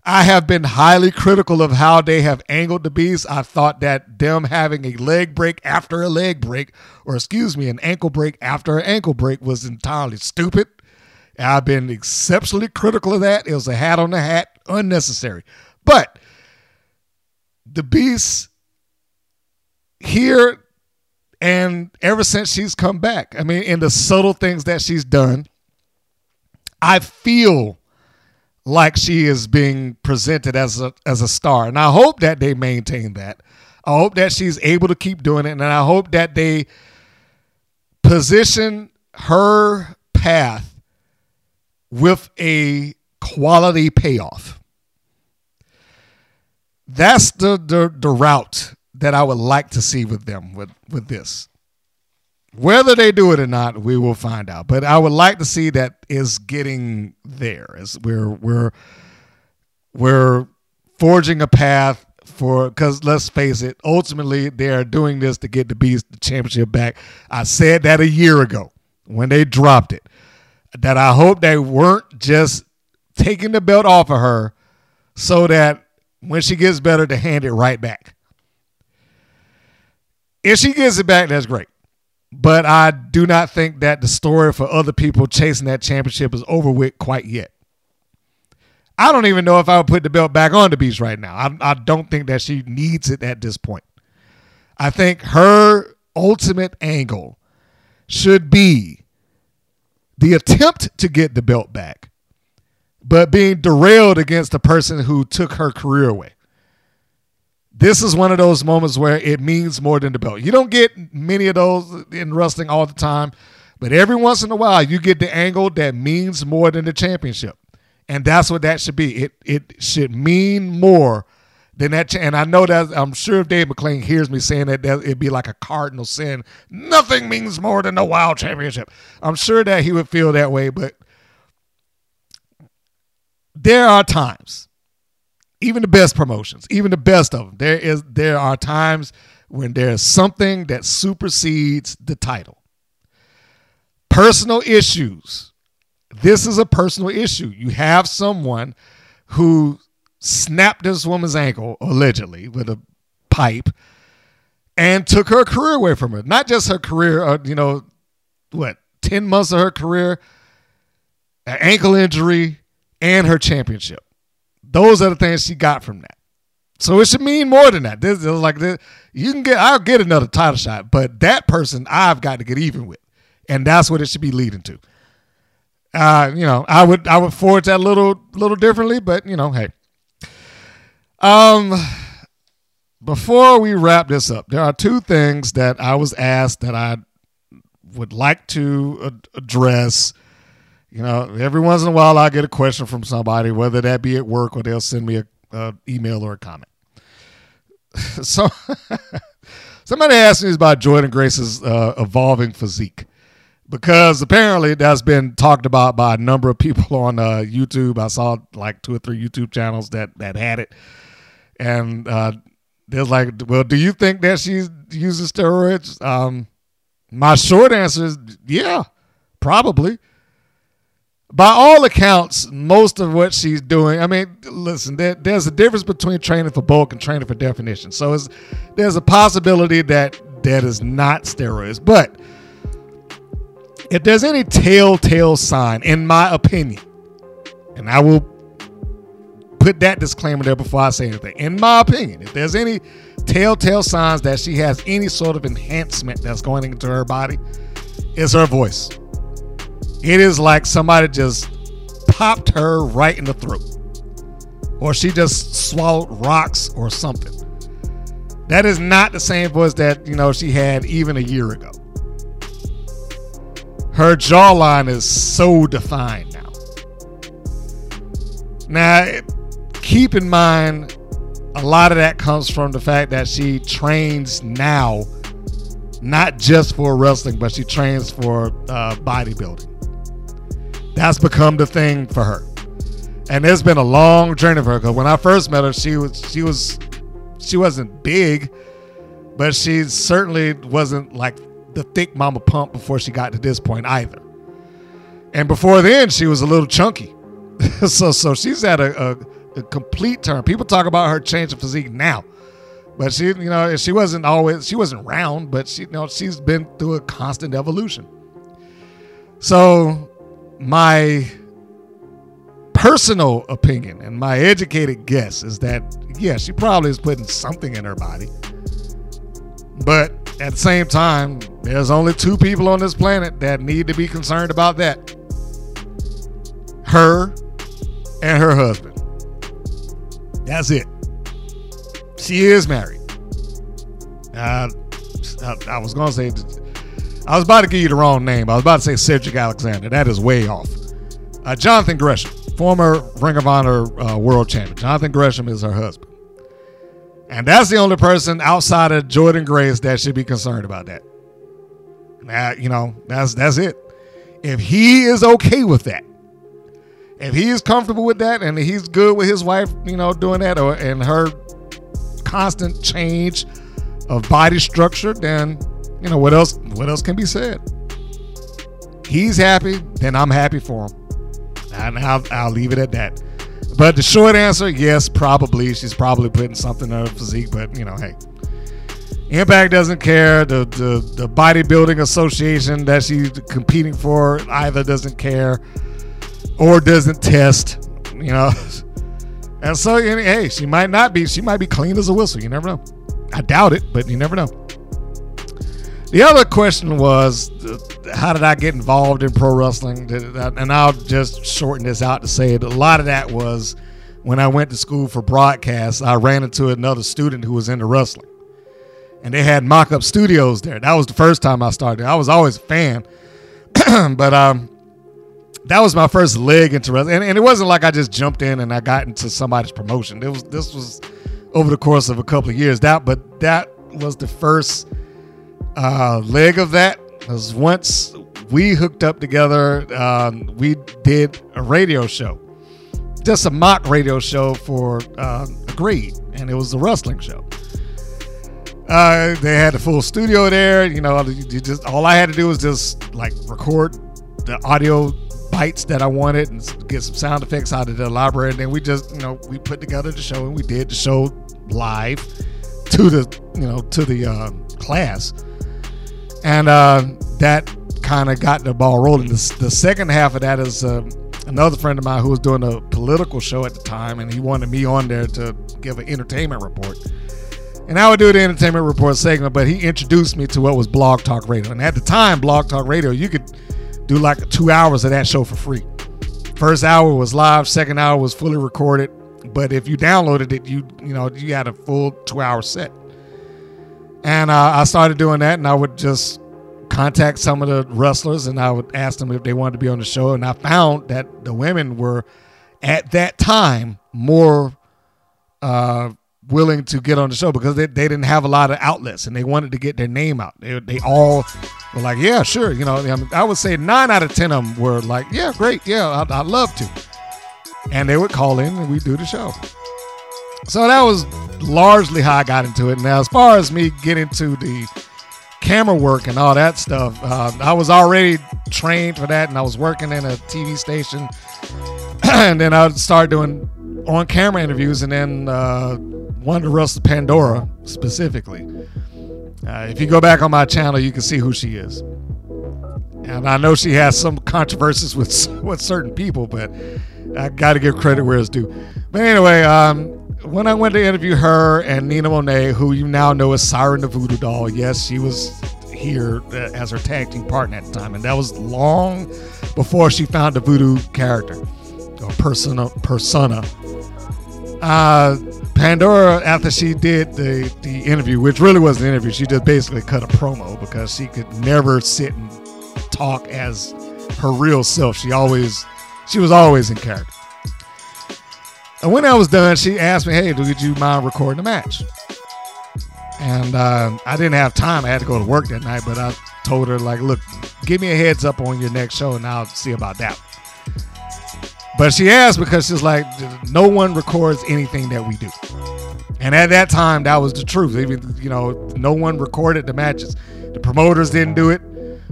I have been highly critical of how they have angled the beast. I thought that them having a leg break after a leg break, or excuse me, an ankle break after an ankle break was entirely stupid. I've been exceptionally critical of that. It was a hat on the hat, unnecessary. But the beast here and ever since she's come back, I mean, in the subtle things that she's done, I feel like she is being presented as a as a star. And I hope that they maintain that. I hope that she's able to keep doing it and I hope that they position her path with a quality payoff. That's the, the the route that I would like to see with them with with this. Whether they do it or not, we will find out. But I would like to see that is getting there. As we're we're we're forging a path for because let's face it, ultimately they are doing this to get the Beast the championship back. I said that a year ago when they dropped it. That I hope they weren't just taking the belt off of her so that when she gets better to hand it right back. If she gets it back, that's great. But I do not think that the story for other people chasing that championship is over with quite yet. I don't even know if I would put the belt back on the beast right now. I, I don't think that she needs it at this point. I think her ultimate angle should be the attempt to get the belt back, but being derailed against the person who took her career away this is one of those moments where it means more than the belt. You don't get many of those in wrestling all the time, but every once in a while you get the angle that means more than the championship. And that's what that should be. It it should mean more than that. And I know that I'm sure if Dave McLane hears me saying that, that it'd be like a cardinal sin. Nothing means more than the WoW Championship. I'm sure that he would feel that way, but there are times even the best promotions, even the best of them, there is there are times when there's something that supersedes the title. Personal issues. This is a personal issue. You have someone who snapped this woman's ankle allegedly with a pipe and took her career away from her. Not just her career, uh, you know, what, 10 months of her career, an ankle injury, and her championship. Those are the things she got from that. So it should mean more than that. This is like this, you can get I'll get another title shot, but that person I've got to get even with. And that's what it should be leading to. Uh, you know, I would I would forward that a little little differently, but you know, hey. Um before we wrap this up, there are two things that I was asked that I would like to address. You know, every once in a while I get a question from somebody, whether that be at work or they'll send me a, a email or a comment. so somebody asked me about Jordynne Grace's uh, evolving physique because apparently that's been talked about by a number of people on uh, YouTube. I saw like two or three YouTube channels that that had it, and uh, they're like, "Well, do you think that she's using steroids?" Um, my short answer is, yeah, probably. By all accounts, most of what she's doing, I mean, listen, there, there's a difference between training for bulk and training for definition. So there's a possibility that that is not steroids. But if there's any telltale sign, in my opinion, and I will put that disclaimer there before I say anything. In my opinion, if there's any telltale signs that she has any sort of enhancement that's going into her body, it's her voice. It is like somebody just popped her right in the throat, or she just swallowed rocks or something. That is not the same voice that you know she had even a year ago. Her jawline is so defined now. Now, keep in mind, a lot of that comes from the fact that she trains now, not just for wrestling, but she trains for uh, bodybuilding. That's become the thing for her, and it's been a long journey for her. Because when I first met her, she was she was she wasn't big, but she certainly wasn't like the thick mama pump before she got to this point either. And before then, she was a little chunky. so so she's had a, a a complete turn. People talk about her change of physique now, but she, you know, she wasn't always she wasn't round, but she, you know, she's been through a constant evolution. So, my personal opinion and my educated guess is that yeah, she probably is putting something in her body, but at the same time, there's only two people on this planet that need to be concerned about that her and her husband. That's it. She is married. Uh, I, I was going to say, I was about to give you the wrong name. I was about to say Cedric Alexander. That is way off. Uh, Jonathan Gresham, former Ring of Honor uh, world champion. Jonathan Gresham is her husband. And that's the only person outside of Jordynne Grace that should be concerned about that. Now, you know, that's that's it. If he is okay with that, if he's comfortable with that and he's good with his wife, you know, doing that or and her constant change of body structure, then you know what else what else can be said? He's happy, then I'm happy for him. And I'll, I'll leave it at that. But the short answer, yes, probably. She's probably putting something on her physique, but you know, hey. Impact doesn't care. The, the the bodybuilding association that she's competing for either doesn't care or doesn't test, you know. And so, hey, she might not be. She might be clean as a whistle. You never know. I doubt it, but you never know. The other question was, how did I get involved in pro wrestling? And I'll just shorten this out to say that a lot of that was when I went to school for broadcast. I ran into another student who was into wrestling, and they had mock up studios there. That was the first time I started. I was always a fan, but um, that was my first leg into wrestling, and, and, it wasn't like I just jumped in and I got into somebody's promotion. It was this was over the course of a couple of years. That, but that was the first uh, leg of that. Because once we hooked up together, um, we did a radio show, just a mock radio show for uh, grade, and it was a wrestling show. Uh, they had the full studio there. You know, you just all I had to do was just like record the audio bites that I wanted and get some sound effects out of the library. And then we just, you know, we put together the show and we did the show live to the, you know, to the uh, class. And uh, that kind of got the ball rolling. The, the, second half of that is uh, another friend of mine who was doing a political show at the time, and he wanted me on there to give an entertainment report. And I would do the entertainment report segment, but he introduced me to what was Blog Talk Radio. And at the time, Blog Talk Radio, you could do like two hours of that show for free. First hour was live, second hour was fully recorded. But if you downloaded it, you you know you had a full two hour set. And uh, I started doing that, and I would just contact some of the wrestlers, and I would ask them if they wanted to be on the show. And I found that the women were at that time more uh, willing to get on the show because they, they didn't have a lot of outlets and they wanted to get their name out. They, they all were like, yeah, sure. You know, I, mean, I would say nine out of 10 of them were like, yeah, great. Yeah, I'd, I'd love to. And they would call in and we'd do the show. So that was largely how I got into it. Now, as far as me getting to the camera work and all that stuff, uh, I was already trained for that and I was working in a TV station. and then I would start doing on camera interviews and then uh, one to Russell Pandora specifically. Uh, if you go back on my channel, you can see who she is. And I know she has some controversies with with certain people, but I got to give credit where it's due. But anyway, um, when I went to interview her and Nina Monet, who you now know as Siren the Voodoo Doll, yes, she was here uh, as her tag team partner at the time, and that was long before she found the voodoo character or persona. Persona. Uh, Pandora, after she did the, the interview, which really wasn't an interview, she just basically cut a promo because she could never sit and talk as her real self. She always, she was always in character. And when I was done, she asked me, "Hey, would you mind recording the match?" And uh, I didn't have time; I had to go to work that night. But I told her, like, "Look, give me a heads up on your next show, and I'll see about that." But she asked because she's like, no one records anything that we do. And at that time, that was the truth. Even you know, no one recorded the matches. The promoters didn't do it,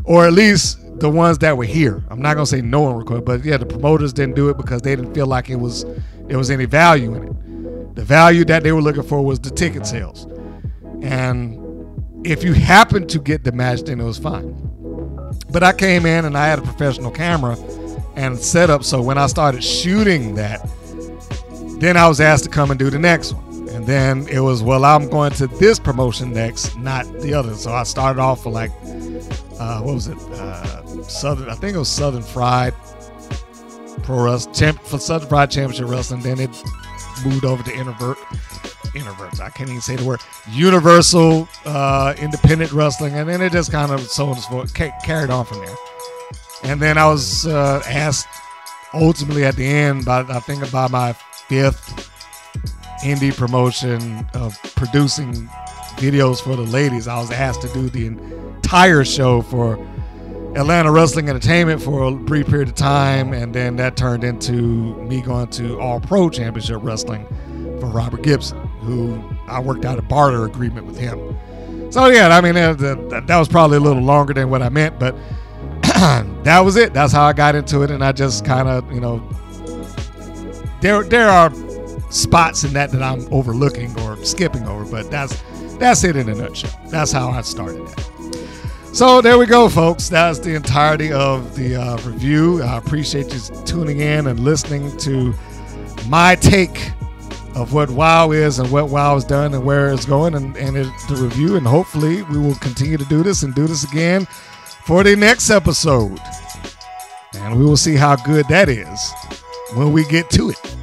or at least the ones that were here. I'm not gonna say no one recorded, but yeah, the promoters didn't do it because they didn't feel like it was there was any value in it. The value that they were looking for was the ticket sales, and if you happened to get the match, then it was fine. But I came in and I had a professional camera and setup. So when I started shooting that, then I was asked to come and do the next one. And then it was, well, I'm going to this promotion next, not the other. So I started off for like, uh, what was it? Uh, Southern, I think it was Southern Fried Pro Wrestling, champ, for Southern Pride Championship Wrestling. Then it moved over to Introvert. Introvert, I can't even say the word. Universal uh, Independent Wrestling. And then it just kind of so and so carried on from there. And then I was uh, asked ultimately at the end, by I think about my fifth indie promotion of producing videos for the ladies. I was asked to do the entire show for Atlanta Wrestling Entertainment for a brief period of time, and then that turned into me going to All Pro Championship Wrestling for Robert Gibson, who I worked out a barter agreement with him. So yeah, I mean that, that was probably a little longer than what I meant, but that was it. That's how I got into it, and I just kind of, you know, there there are spots in that that I'm overlooking or skipping over, but that's that's it in a nutshell. That's how I started that. So there we go, folks. That's the entirety of the uh, review. I appreciate you tuning in and listening to my take of what WoW is and what WoW has done and where it's going and, and it, the review. And hopefully we will continue to do this and do this again for the next episode. And we will see how good that is when we get to it.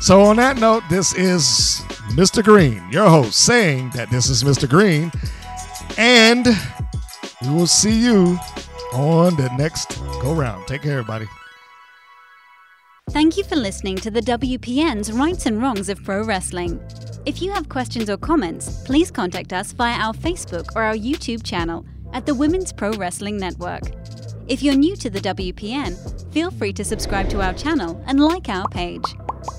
So, on that note, this is Mr. Green, your host, saying that this is Mr. Green. And we will see you on the next go round. Take care, everybody. Thank you for listening to the WPN's Rights and Wrongs of Pro Wrestling. If you have questions or comments, please contact us via our Facebook or our YouTube channel at the Women's Pro Wrestling Network. If you're new to the WPN, feel free to subscribe to our channel and like our page.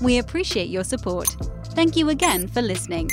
We appreciate your support. Thank you again for listening.